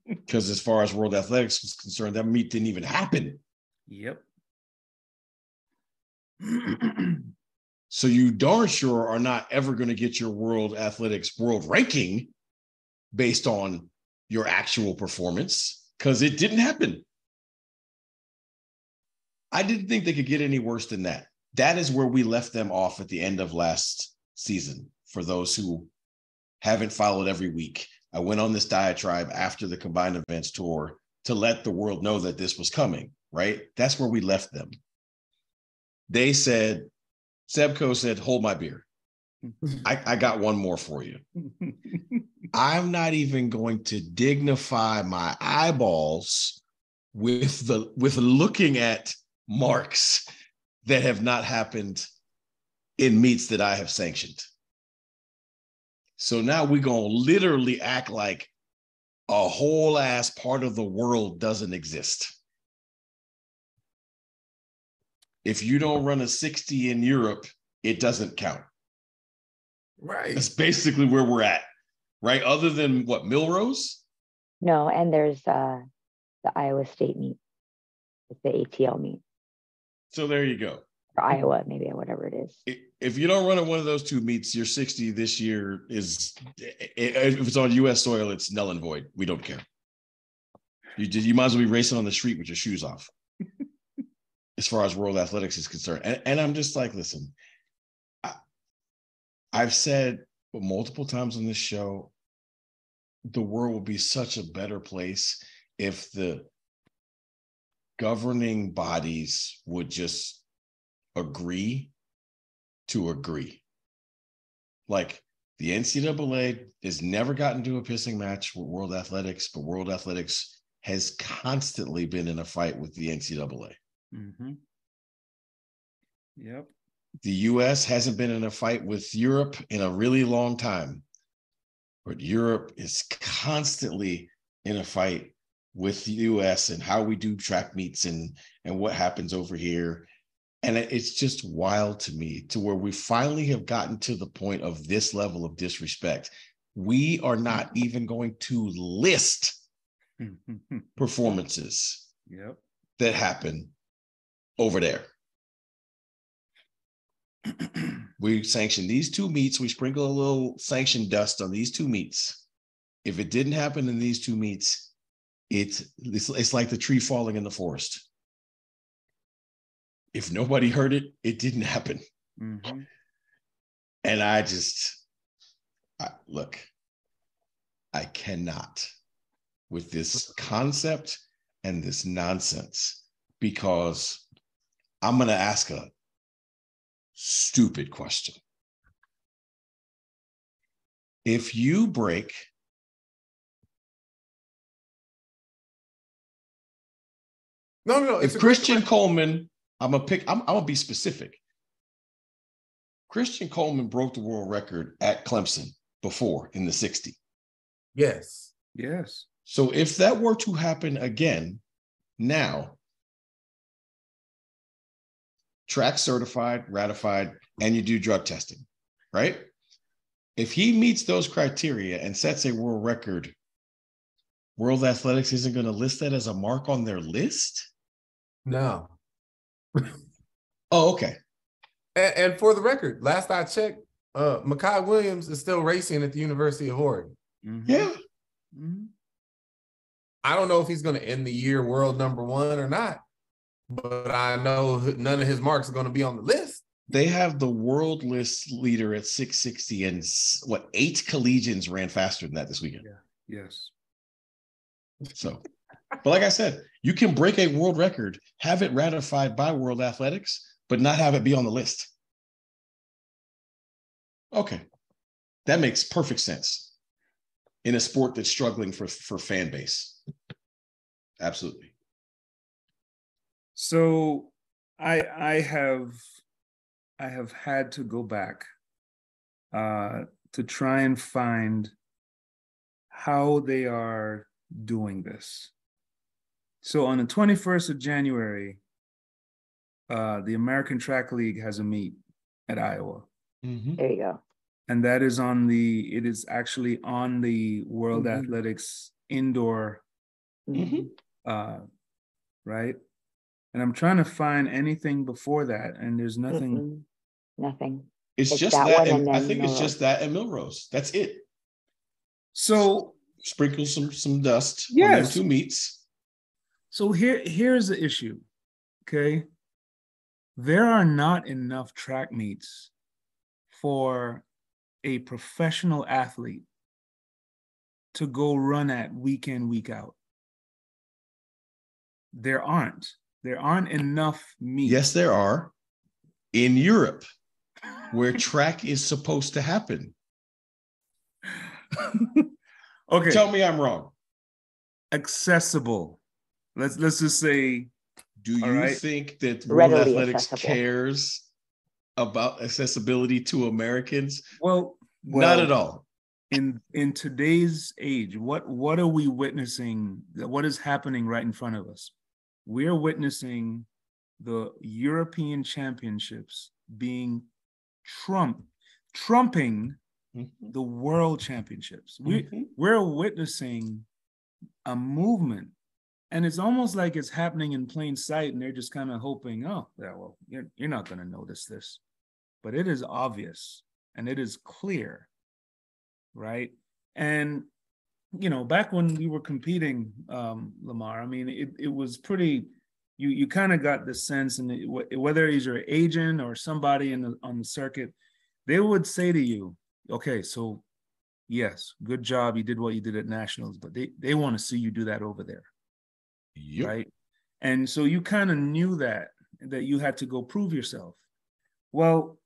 Because as far as world athletics is concerned, that meet didn't even happen. Yep. So you darn sure are not ever going to get your world athletics world ranking based on your actual performance because it didn't happen. I didn't think they could get any worse than that. That is where we left them off at the end of last season. For those who haven't followed every week, I went on this diatribe after the combined events tour to let the world know that this was coming, right? That's where we left them. They said, Seb Coe said, hold my beer. I, I got one more for you. I'm not even going to dignify my eyeballs with the with looking at marks that have not happened in meets that I have sanctioned. So now we're gonna literally act like a whole ass part of the world doesn't exist. If you don't run a 60 in Europe, it doesn't count. Right. That's basically where we're at, right? Other than what Millrose, No, and there's uh the Iowa State meet. It's the ATL meet so there you go. or Iowa, maybe or whatever it is. If you don't run at one of those two meets, your 60 this year is if it's on US soil, it's null and void. We don't care. You you might as well be racing on the street with your shoes off. as far as world athletics is concerned. And, and I'm just like, listen, I, I've said multiple times on this show, the world will be such a better place if the governing bodies would just agree to agree. Like the NCAA has never gotten to a pissing match with World Athletics, but World Athletics has constantly been in a fight with the NCAA. Mhm. Yep. The US hasn't been in a fight with Europe in a really long time, but Europe is constantly in a fight with the US and how we do track meets and and what happens over here. And it's just wild to me to where we finally have gotten to the point of this level of disrespect. We are not even going to list performances yep. that happen over there. we sanction these two meets. We sprinkle a little sanction dust on these two meets. If it didn't happen in these two meets, it's it's, it's like the tree falling in the forest. If nobody heard it, it didn't happen. Mhm. And I just I, look, I cannot with this concept and this nonsense because I'm going to ask a stupid question. If you break No, no, no. if Christian. Coleman, I'm gonna pick, I'm, I'm gonna be specific. Christian Coleman broke the world record at Clemson before in the 60. Yes. Yes. So if that were to happen again now, track certified, ratified, and you do drug testing, right? If he meets those criteria and sets a world record, World Athletics isn't going to list that as a mark on their list? No. Oh, okay. And, and for the record, last I checked, uh, Makai Williams is still racing at the University of Oregon. Mhm. Yeah. Mhm. I don't know if he's going to end the year world number one or not, but I know none of his marks are going to be on the list. They have the world list leader at 660, and what eight collegians ran faster than that this weekend. Yeah. Yes. So, but like I said, you can break a world record, have it ratified by World Athletics, but not have it be on the list. Okay. That makes perfect sense in a sport that's struggling for, for fan base. Absolutely. So I I have I have had to go back uh to try and find how they are doing this. So on the 21st of January, uh, the American Track League has a meet at Iowa. There you go. And that is on the, it is actually on the World Mhm. Athletics indoor Mhm. uh, right? And I'm trying to find anything before that, and there's nothing. Nothing. It's, It's just that that. and and I then think it's just that and Millrose. That's it. So, Sprinkle some some dust on Yes. them two meets. So here, here's the issue. Okay, there are not enough track meets for a professional athlete to go run at week in week out. There aren't. There aren't enough meets. Yes, there are in Europe where track is supposed to happen. okay. Tell me I'm wrong. accessible. Let's let's just say Do you All right. think that World Readily Athletics accessible. cares about accessibility to Americans? well, Not at all. in in today's age what what are we witnessing what is happening right in front of us we're witnessing the european championships being trump trumping Mhm. the world championships we Mhm. we're witnessing a movement and it's almost like it's happening in plain sight and they're just kind of hoping oh yeah well you're, you're not going to notice this. But it is obvious and it is clear right? And you know back when we were competing um lamar i mean it, it was pretty you you kind of got the sense and whether he's your agent or somebody in the on the circuit they would say to you okay so yes good job you did what you did at nationals but they they want to see you do that over there Yep. right? And so you kind of knew that that you had to go prove yourself. Well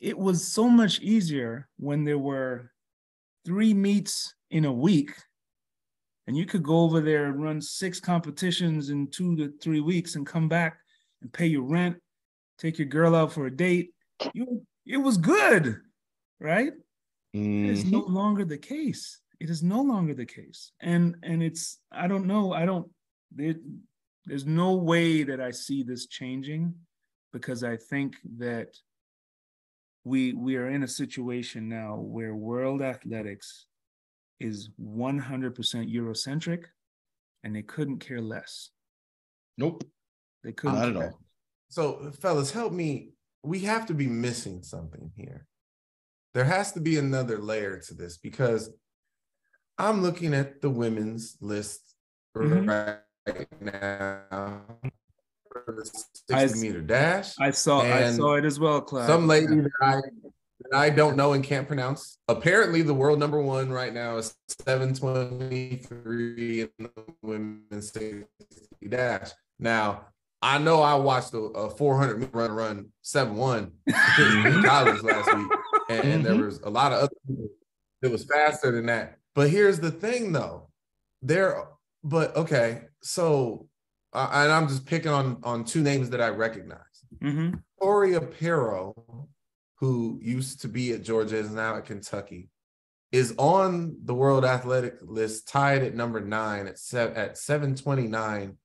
it was so much easier when there were three meets in a week and you could go over there and run six competitions in two to three weeks and come back and pay your rent take your girl out for a date. You it was good right? It is mm-hmm. no longer the case it is no longer the case and and it's i don't know i don't there, there's no way that i see this changing because i think that we we are in a situation now where world athletics is 100% eurocentric and they couldn't care less Nope. they couldn't Not at all. So, fellas, help me. We have to be missing something here. There has to be another layer to this because I'm looking at the women's list Mhm. right now the 60 I- meter dash. i saw i saw it as well Clyde. Some lady that I that I don't know and can't pronounce. Apparently, the world number one right now is 723 in the women's 60 dash. Now, I know I watched a, a 400 meter run run 7 1 in college last week, and, and there was a lot of other people that was faster than that. But here's the thing, though. There, but okay, so, uh, and I'm just picking on on two names that I recognize. Mhm. Corey Aparo, who used to be at Georgia, is now at Kentucky, is on the World Athletic list, tied at number nine at seven at seven twenty nine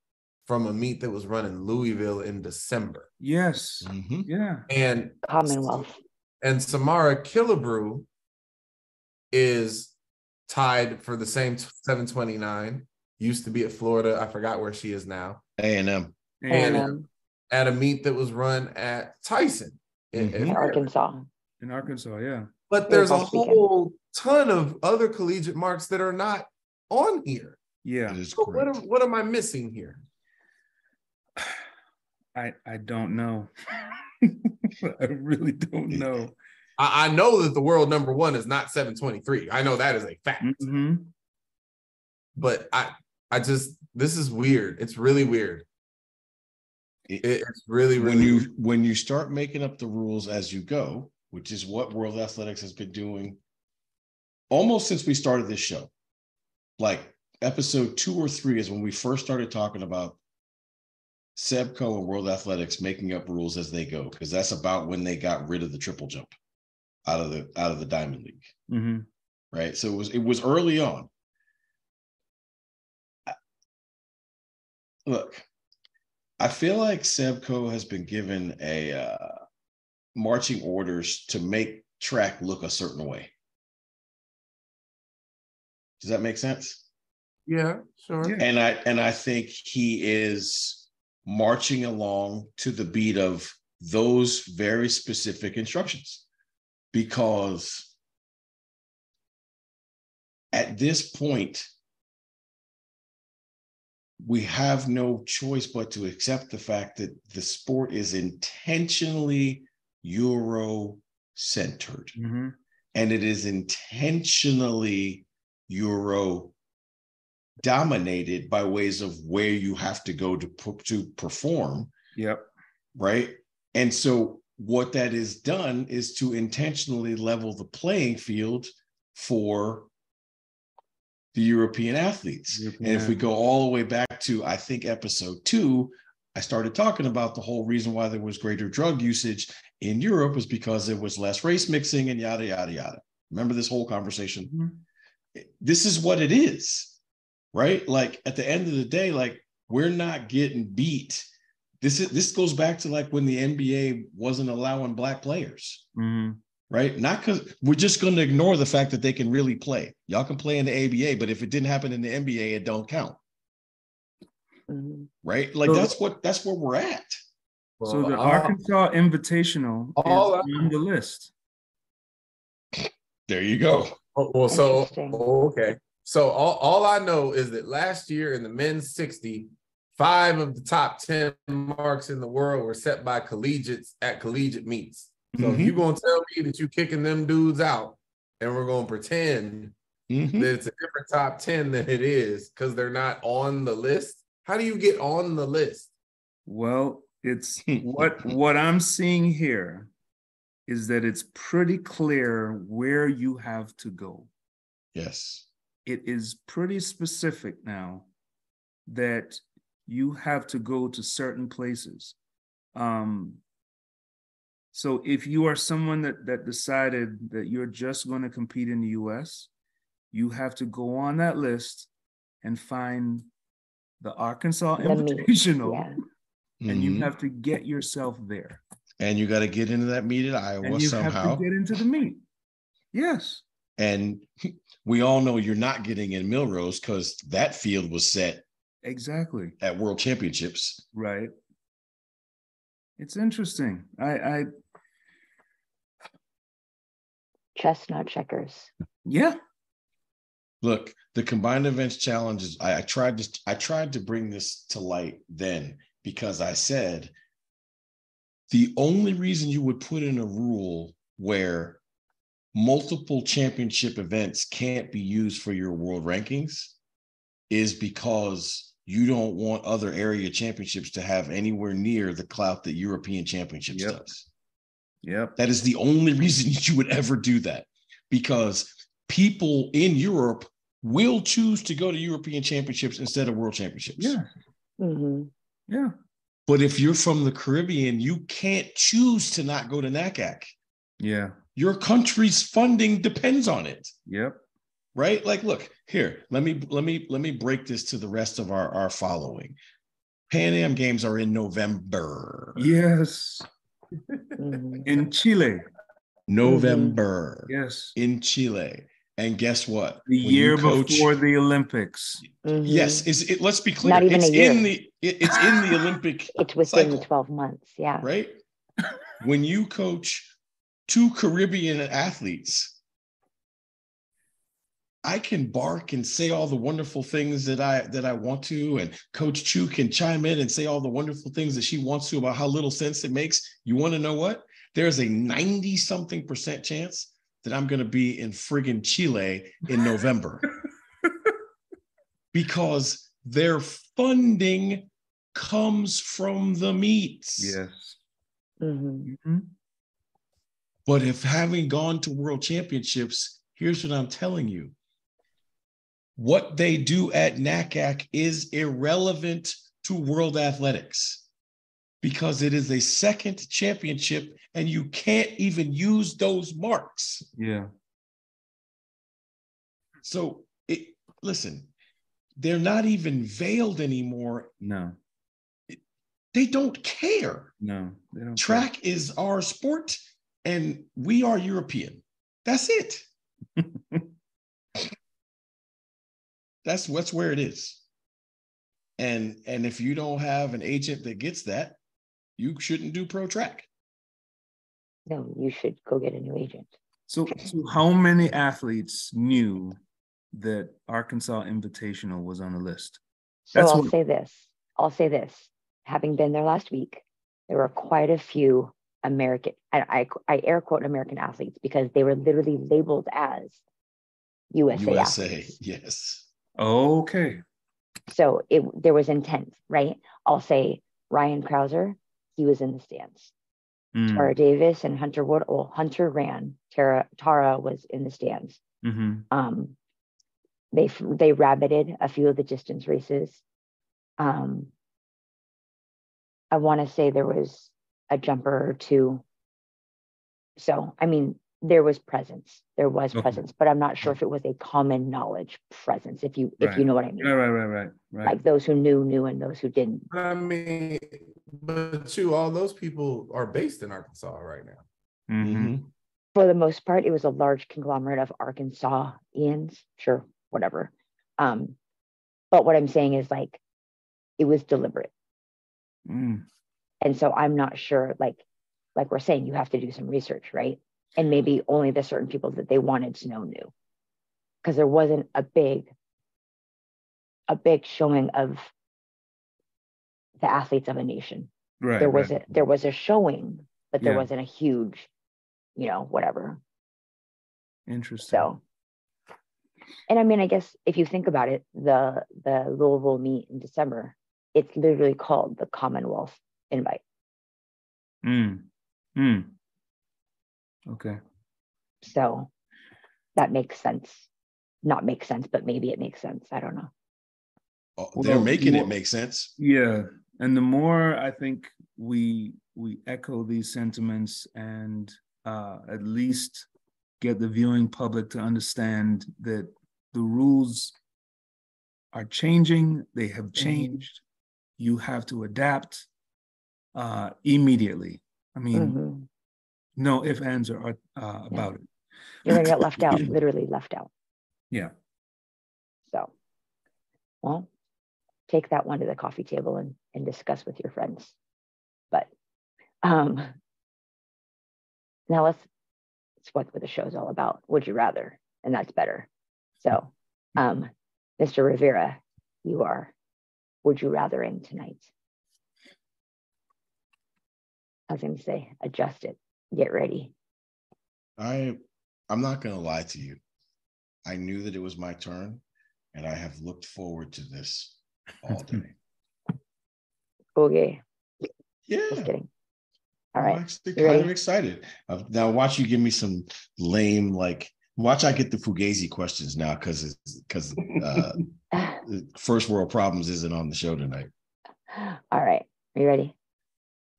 from a meet that was run in Louisville in December. Yes. Mhm. Yeah. And Commonwealth. and Samara Killebrew is tied for the same 729. Used to be at Florida. I forgot where she is now. A&M. And And- At a meet that was run at Tyson. in- in mm-hmm. in. Arkansas. in Arkansas, yeah. But there's a last weekend. whole ton of other collegiate marks that are not on here. Yeah. So what am, what am I missing here? I I don't know. I really don't know. I, I know that the world number one is not 723. I know that is a fact. hmm But I I just this is weird. It's really weird. It- It- it's really, really when you weird. when you start making up the rules as you go, which is what World Athletics has been doing almost since we started this show. Like episode two or three is when we first started talking about Seb Coe and World Athletics making up rules as they go, because that's about when they got rid of the triple jump out of the out of the Diamond League hmm right? So it was it was early on. I- Look, I feel like Seb Coe has been given a uh, marching orders to make track look a certain way. Does that make sense? Yeah, sure. And I and I think he is marching along to the beat of those very specific instructions because at this point we have no choice but to accept the fact that the sport is intentionally euro centered hmm and it is intentionally euro dominated by ways of where you have to go to to perform. Yep. right? And so what that is done is to intentionally level the playing field for the european athletes European and if we go all the way back to i think episode 2 i started talking about the whole reason why there was greater drug usage in europe was because there was less race mixing and yada yada yada remember this whole conversation Mhm. this is what it is, right? Like at the end of the day, like we're not getting beat. This is this goes back to like when the NBA wasn't allowing black players, hmm right? Not because we're just going to ignore the fact that they can really play. Y'all can play in the ABA, but if it didn't happen in the NBA, it don't count, Mhm. right? Like So- that's what that's where we're at. So the Well, Arkansas Invitational all is on the list. There you go. Oh, well, so okay. So all, all I know is that last year in the men's 60, five of the top 10 marks in the world were set by collegiates at collegiate meets. So if Mhm. you're gonna tell me that you're kicking them dudes out and we're gonna pretend Mhm. that it's a different top 10 than it is because they're not on the list, how do you get on the list? Well, it's what what I'm seeing here is that it's pretty clear where you have to go. Yes. It is pretty specific now that you have to go to certain places. Um, so if you are someone that that decided that you're just going to compete in the US, you have to go on that list and find the Arkansas The meet, Invitational Yeah. and you Mhm. have to get yourself there. and you got to get into that meet at Iowa and you somehow. have to get into the meet. Yes. And we all know you're not getting in Millrose because that field was set Exactly. at World Championships. Right. It's interesting. I I Chestnut checkers. yeah. Look, the combined events challenges. I, I tried to I tried to bring this to light then because I said the only reason you would put in a rule where multiple championship events can't be used for your world rankings is because you don't want other area championships to have anywhere near the clout that European championships Yep. does. Yep. That is the only reason you would ever do that because people in Europe will choose to go to European championships instead of world championships. Yeah. hmm Yeah. But if you're from the Caribbean, you can't choose to not go to NACAC. Yeah. Your country's funding depends on it, Yep. Right? Like, look here. Let me let me let me break this to the rest of our our following. Pan Am Games are in November. Yes. Mhm. In Chile. November Yes. in Chile. And guess what? The When year coach- before the Olympics. Mhm. Yes, is it? Let's be clear. Not even a it's year. in the it- it's in the Olympic It's within cycle. 12 months. Yeah. right? when you coach two Caribbean athletes, I can bark and say all the wonderful things that I that I want to, and Coach Chu can chime in and say all the wonderful things that she wants to about how little sense it makes. You want to know what? There's a 90 something percent chance that I'm going to be in friggin' Chile in November because their funding comes from the meets. Yes. Mhm. Mhm. But if having gone to world championships, here's what I'm telling you. What they do at NACAC is irrelevant to world athletics because it is a second championship and you can't even use those marks. Yeah. So it listen, they're not even veiled anymore. No. They don't care. No. They don't. Track is our sport and we are European. That's it. That's that's where it is. And and if you don't have an agent that gets that, you shouldn't do pro track. No, you should go get a new agent. So, so how many athletes knew that Arkansas Invitational was on the list? So That's I'll what- say this. I'll say this. Having been there last week, there were quite a few American, I, I, I air quote American athletes because they were literally labeled as USA, USA, athletes. yes. Okay. So it there was intent, right? I'll say Ryan Crouser, he was in the stands. Mm, Tara Davis and Hunter Wood. Well, Hunter ran. Tara Tara was in the stands. mhm, Um, they they rabbited a few of the distance races. Um, I want to say there was a jumper or two. So I mean, there was presence. There was Okay. presence, but I'm not sure if it was a common knowledge presence. If you if you know what I mean, Right, right, right, right, right. like those who knew knew and those who didn't. I mean, but you, all those people are based in Arkansas right now. Mhm. Mhm. for the most part, it was a large conglomerate of Arkansasians, sure, whatever. Um, but what I'm saying is like it was deliberate. Mm, And so I'm not sure, like, like we're saying, you have to do some research, right? And maybe only the certain people that they wanted to know knew. Because there wasn't a big, a big showing of the athletes of a nation. right. there was right. a there was a showing, but there Yeah. wasn't a huge, you know, whatever. Interesting. So, and I mean, I guess if you think about it, the the Louisville meet in December, it's literally called the Commonwealth Invite. Mm, mm. Okay. So that makes sense. Not make sense, but maybe it makes sense. I don't know. Oh, They're making more- it make sense. Yeah, and the more I think we we echo these sentiments and uh, at least get the viewing public to understand that the rules are changing. They have changed. You have to adapt uh, immediately. I mean, Mhm. No ifs, ands, or uh, about it. You're gonna get left out, literally left out. Yeah. So, well, take that one to the coffee table and, and discuss with your friends. But um, now let's, it's what the show's all about. Would you rather? And that's better. So, um, Mr. Rivera, you are, would you rather in tonight? I was going to say, adjust it, get ready. I I'm not gonna lie to you. I knew that it was my turn, and I have looked forward to this all day. Okay, Yeah. just kidding. All I'm actually You kind of excited. Uh, now watch you give me some lame like watch I get the Fugazi questions now because it's because uh first world problems isn't on the show tonight. All right. Are you ready?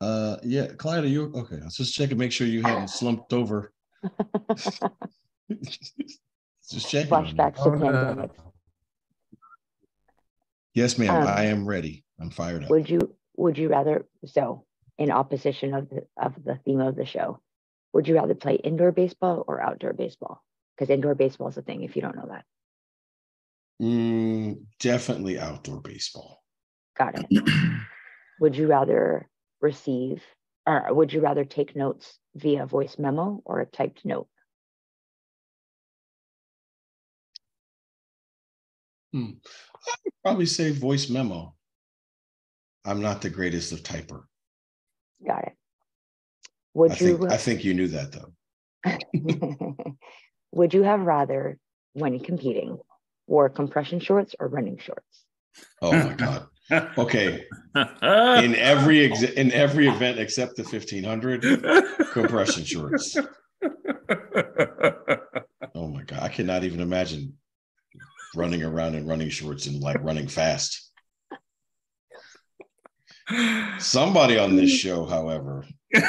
Uh yeah, Clyde, are you okay? I was just checking, make sure you hadn't slumped over. just checking. Flashbacks to Oh, no. pandemic. Yes, ma'am. Um, I am ready. I'm fired up. Would you would you rather so in opposition of the of the theme of the show, would you rather play indoor baseball or outdoor baseball? Because indoor baseball is a thing if you don't know that. Mm, definitely outdoor baseball. Got it. would you rather receive or would you rather take notes via voice memo or a typed note? Hmm. I would probably say voice memo. I'm not the greatest of typer. Got it. Would I you think I think you knew that though. would you have rather when competing wore compression shorts or running shorts? Oh my god. Okay. In every ex- in every event except the 1500, compression shorts. Oh my god, I cannot even imagine running around in running shorts and like running fast. Somebody on this show, however, oh,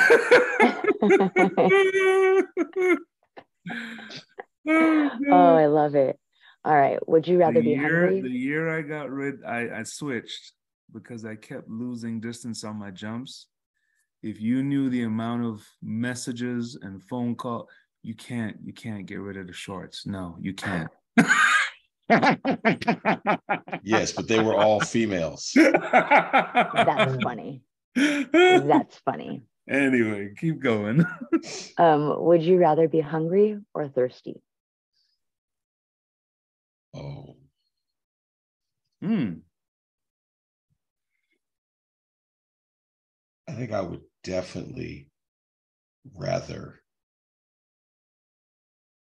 I love it. All right. Would you rather the be year, hungry? The year I got rid, I, I switched because I kept losing distance on my jumps. If you knew the amount of messages and phone call, you can't you can't get rid of the shorts. No, you can't. yes, but they were all females. That's funny. That's funny. Anyway, keep going. Um, would you rather be hungry or thirsty? Oh, Hmm. I think I would definitely rather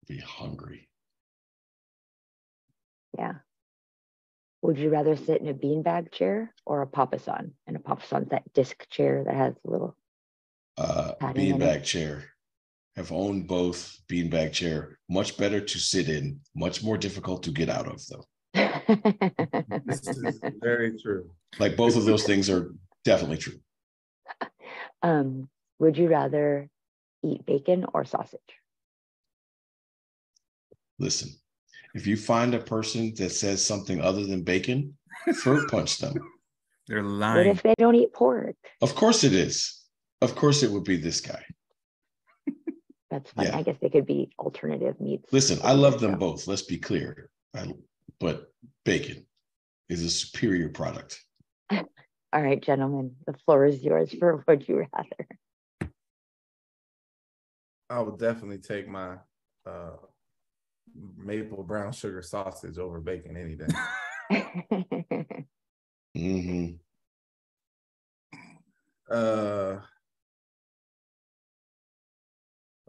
be hungry. Yeah. Would you rather sit in a beanbag chair or a papasan? And a papasan's that disc chair that has a little. Uh, Padding beanbag chair. Have owned both beanbag chair. Much better to sit in. Much more difficult to get out of, though. This is very true. Like both of those things are definitely true. um, would you rather eat bacon or sausage? Listen, if you find a person that says something other than bacon, throat punch them. They're lying. What lying. if they don't eat pork? Of course it is. Of course it would be this guy. That's funny. Yeah. I guess they could be alternative meats. Listen, I love them show. both. Let's be clear. I, but bacon is a superior product. All right, gentlemen, the floor is yours for would you rather. I would definitely take my uh, maple brown sugar sausage over bacon any day. mm-hmm. Uh,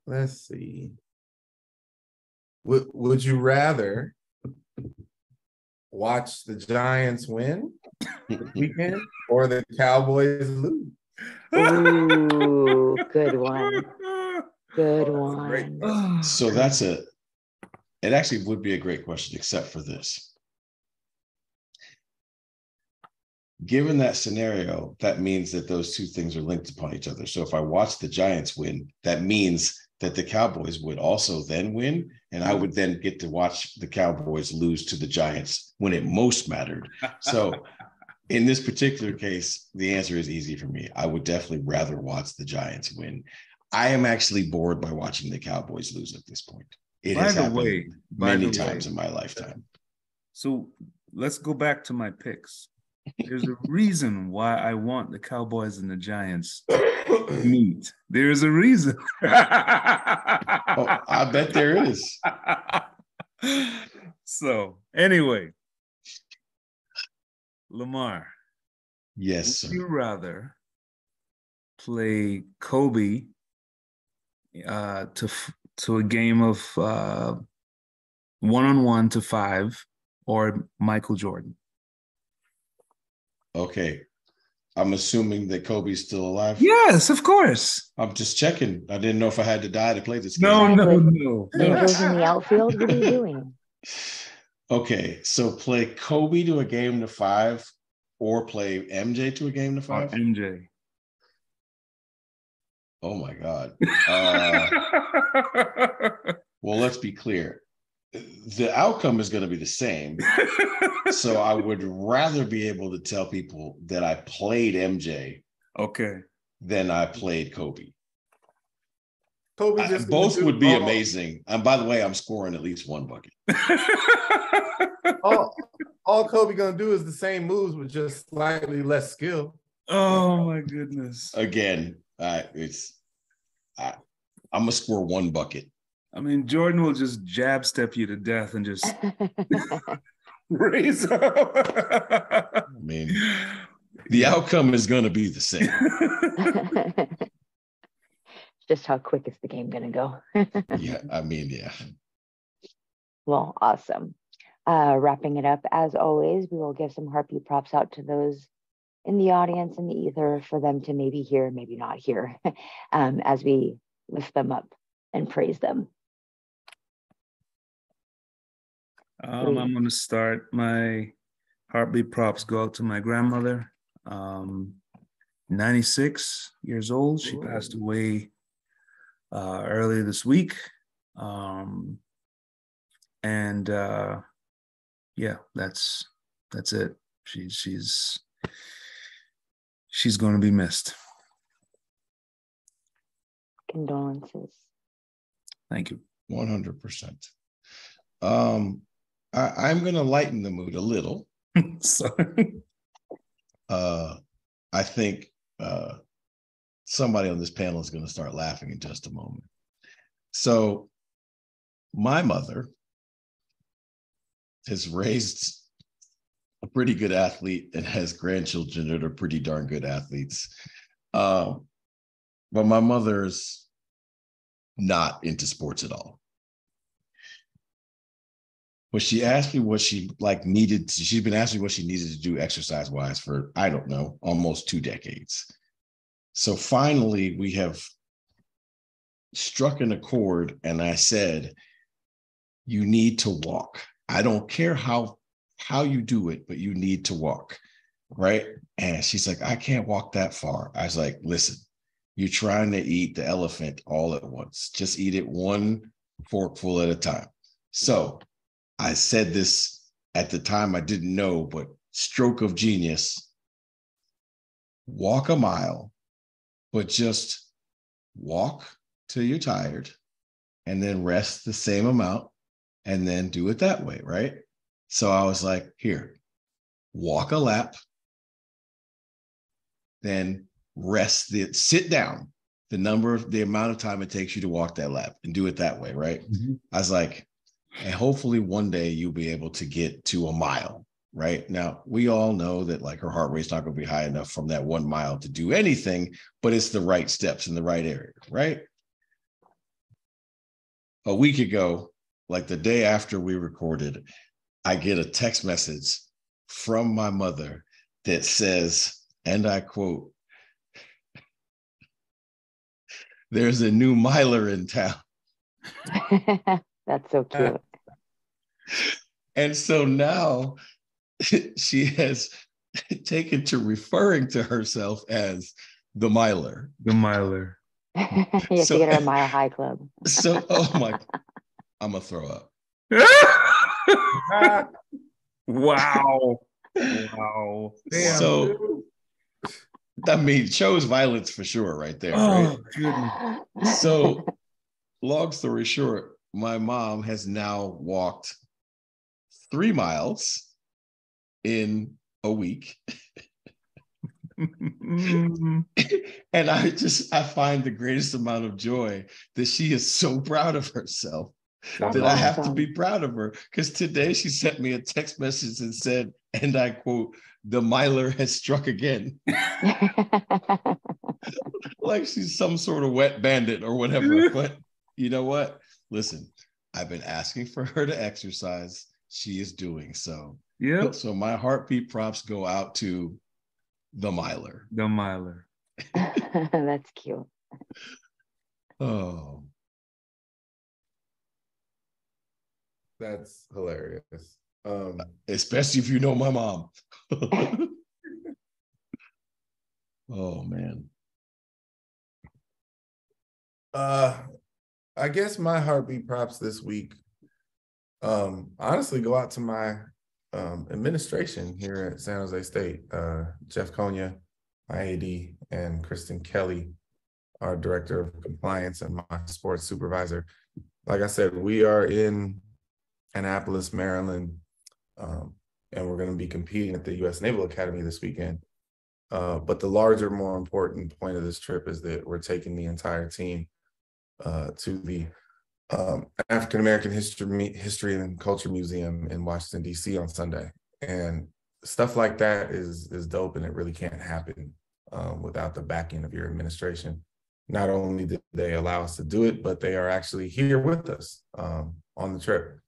let's see. Would Would you rather watch the Giants win weekend or the Cowboys lose? Ooh, good one. Good Oh, that's one. So that's a, it actually would be a great question, except for this. Given that scenario, that means that those two things are linked upon each other. So if I watch the Giants win, that means that the Cowboys would also then win. And I would then get to watch the Cowboys lose to the Giants when it most mattered. So in this particular case, the answer is easy for me. I would definitely rather watch the Giants win. I am actually bored by watching the Cowboys lose at this point. It By has happened way, many the way, times in my lifetime. So let's go back to my picks. There's a reason why I want the Cowboys and the Giants to meet. There's a reason. Oh, I bet there is. so anyway, Lamar, Yes, would you rather play Kobe uh, to to a game of uh, one on one to five, or Michael Jordan? Okay. I'm assuming that Kobe's still alive. Yes, of course. I'm just checking. I didn't know if I had to die to play this game. No, no, Exactly. no. Angels in the outfield. What are you doing? Okay, so play Kobe to a game to five, or play MJ to a game to Or five. MJ. Oh my God. Uh, well, let's be clear. The outcome is going to be the same. so I would rather be able to tell people that I played MJ okay. than I played Kobe. Kobe I- both would be all- amazing. And by the way, I'm scoring at least one bucket. All, all Kobe gonna do is the same moves with just slightly less skill. oh my goodness. Again, I it's I, I'm gonna score one bucket. I mean, Jordan will just jab step you to death and just raise up. I mean, the outcome is gonna be the same. Just how quick is the game gonna go? Yeah, I mean, yeah. Well, awesome. Uh, wrapping it up, as always, we will give some harpy props out to those in the audience in the ether for them to maybe hear, maybe not hear, um, as we lift them up and praise them. Um, I'm going to start. My heartbeat props go out to my grandmother, um, 96 years old. She passed away uh, earlier this week. Um, and uh, yeah, that's that's it. She, she's she's going to be missed. Condolences. Thank you. One hundred percent. Um, I, I'm gonna lighten the mood a little. Sorry. Uh, I think uh, somebody on this panel is going to start laughing in just a moment. So, my mother has raised a pretty good athlete and has grandchildren that are pretty darn good athletes. Um, but my mother's not into sports at all. But she asked me what she like needed. To, she's been asking me what she needed to do exercise wise for I don't know, almost two decades. So finally, we have struck an accord, and I said, "You need to walk. I don't care how how you do it, but you need to walk." Right? And she's like, "I can't walk that far." I was like, "Listen, you're trying to eat the elephant all at once. Just eat it one forkful at a time." So I said this at the time I didn't know, but stroke of genius. Walk a mile, but just walk till you're tired and then rest the same amount and then do it that way, right? So I was like, here, walk a lap, then rest the sit down the number of the amount of time it takes you to walk that lap and do it that way, right? Mm-hmm. I was like, and hopefully one day you'll be able to get to a mile right? Now we all know that like her heart rate's not going to be high enough from that one mile to do anything but it's the right steps in the right area right? A week ago like the day after we recorded i get a text message from my mother that says and i quote there's a new miler in town That's so uh, cute. And so now she has taken to referring to herself as the miler. The miler. you have So- to get her a mile high club. So, oh my, I'm gonna throw up. Wow. Wow. damn, So- dude. I mean, chose violence for sure, right there. Oh, Right? goodness. So, long story short, my mom has now walked three miles in a week. Mm, and I just I find the greatest amount of joy that she is so proud of herself that I have to be proud of her. Because today she sent me a text message and said, and I quote, the miler has struck again. Like she's some sort of wet bandit or whatever. but you know what? Listen, I've been asking for her to exercise. She is doing so. Yeah. So my heartbeat props go out to the miler. The miler. That's cute. Oh, That's hilarious. Um, especially if you know my mom. oh man. uh, I guess my heartbeat props this week. Um, honestly, go out to my um, administration here at San Jose State. Uh, Jeff Konya, my AD, and Kristen Kelly, our director of compliance and my sports supervisor. Like I said, we are in Annapolis, Maryland, um, and we're going to be competing at the U.S. Naval Academy this weekend. Uh, but the larger, more important point of this trip is that we're taking the entire team uh, to the um, African American History History and Culture Museum in Washington D.C. on Sunday, and stuff like that is is dope, and it really can't happen um, without the backing of your administration. Not only did they allow us to do it, but they are actually here with us um, on the trip.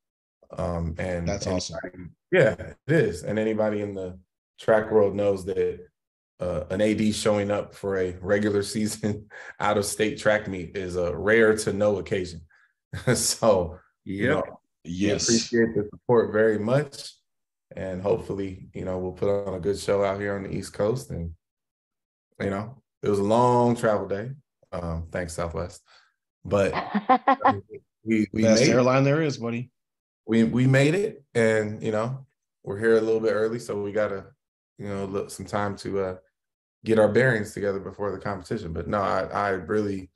Um, and that's anybody, awesome. Yeah, it is. And anybody in the track world knows that uh, an AD showing up for a regular season out of state track meet is a rare to no occasion. so, Yep. you know, Yes. we appreciate the support very much. And hopefully, you know, we'll put on a good show out here on the East Coast. And, you know, it was a long travel day. Um, thanks, Southwest. But we we Best made it. airline there is, buddy. we we made it, and you know, we're here a little bit early, so we gotta, you know, look some time to uh get our bearings together before the competition. But no, I I really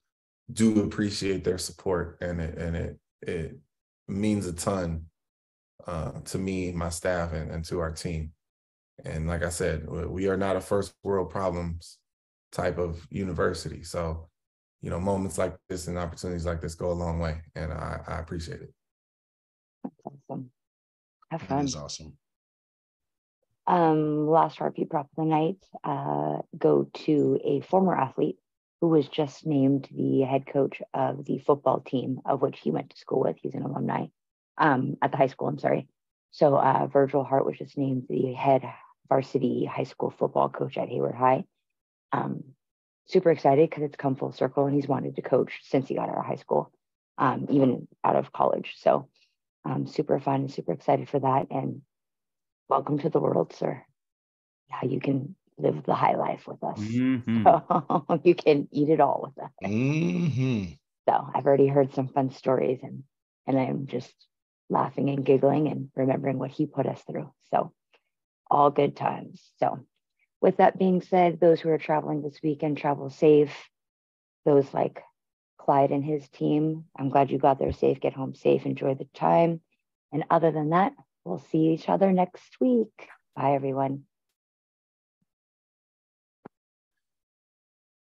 do appreciate their support, and it and it it means a ton uh, to me, my staff, and, and to our team. And like I said, we- we are not a first world problems type of university. So, you know, moments like this and opportunities like this go a long way, and I, I appreciate it. That's awesome. Have fun. is awesome. Um, last RP prop of the night, uh, go to a former athlete who was just named the head coach of the football team of which he went to school with. He's an alumni um, at the high school. I'm sorry. So uh, Virgil Hart was just named the head varsity high school football coach at Hayward High. Um, super excited because it's come full circle and he's wanted to coach since he got out of high school, um, even out of college. So um, super fun and super excited for that. And welcome to the world, sir. How you can live the high life with us. Mhm. So you can eat it all with us. hmm So I've already heard some fun stories and and I'm just laughing and giggling and remembering what he put us through. So all good times. So with that being said, those who are traveling this weekend travel safe. Those like Clyde and his team, I'm glad you got there safe, get home safe, enjoy the time. And other than that, we'll see each other next week. Bye everyone.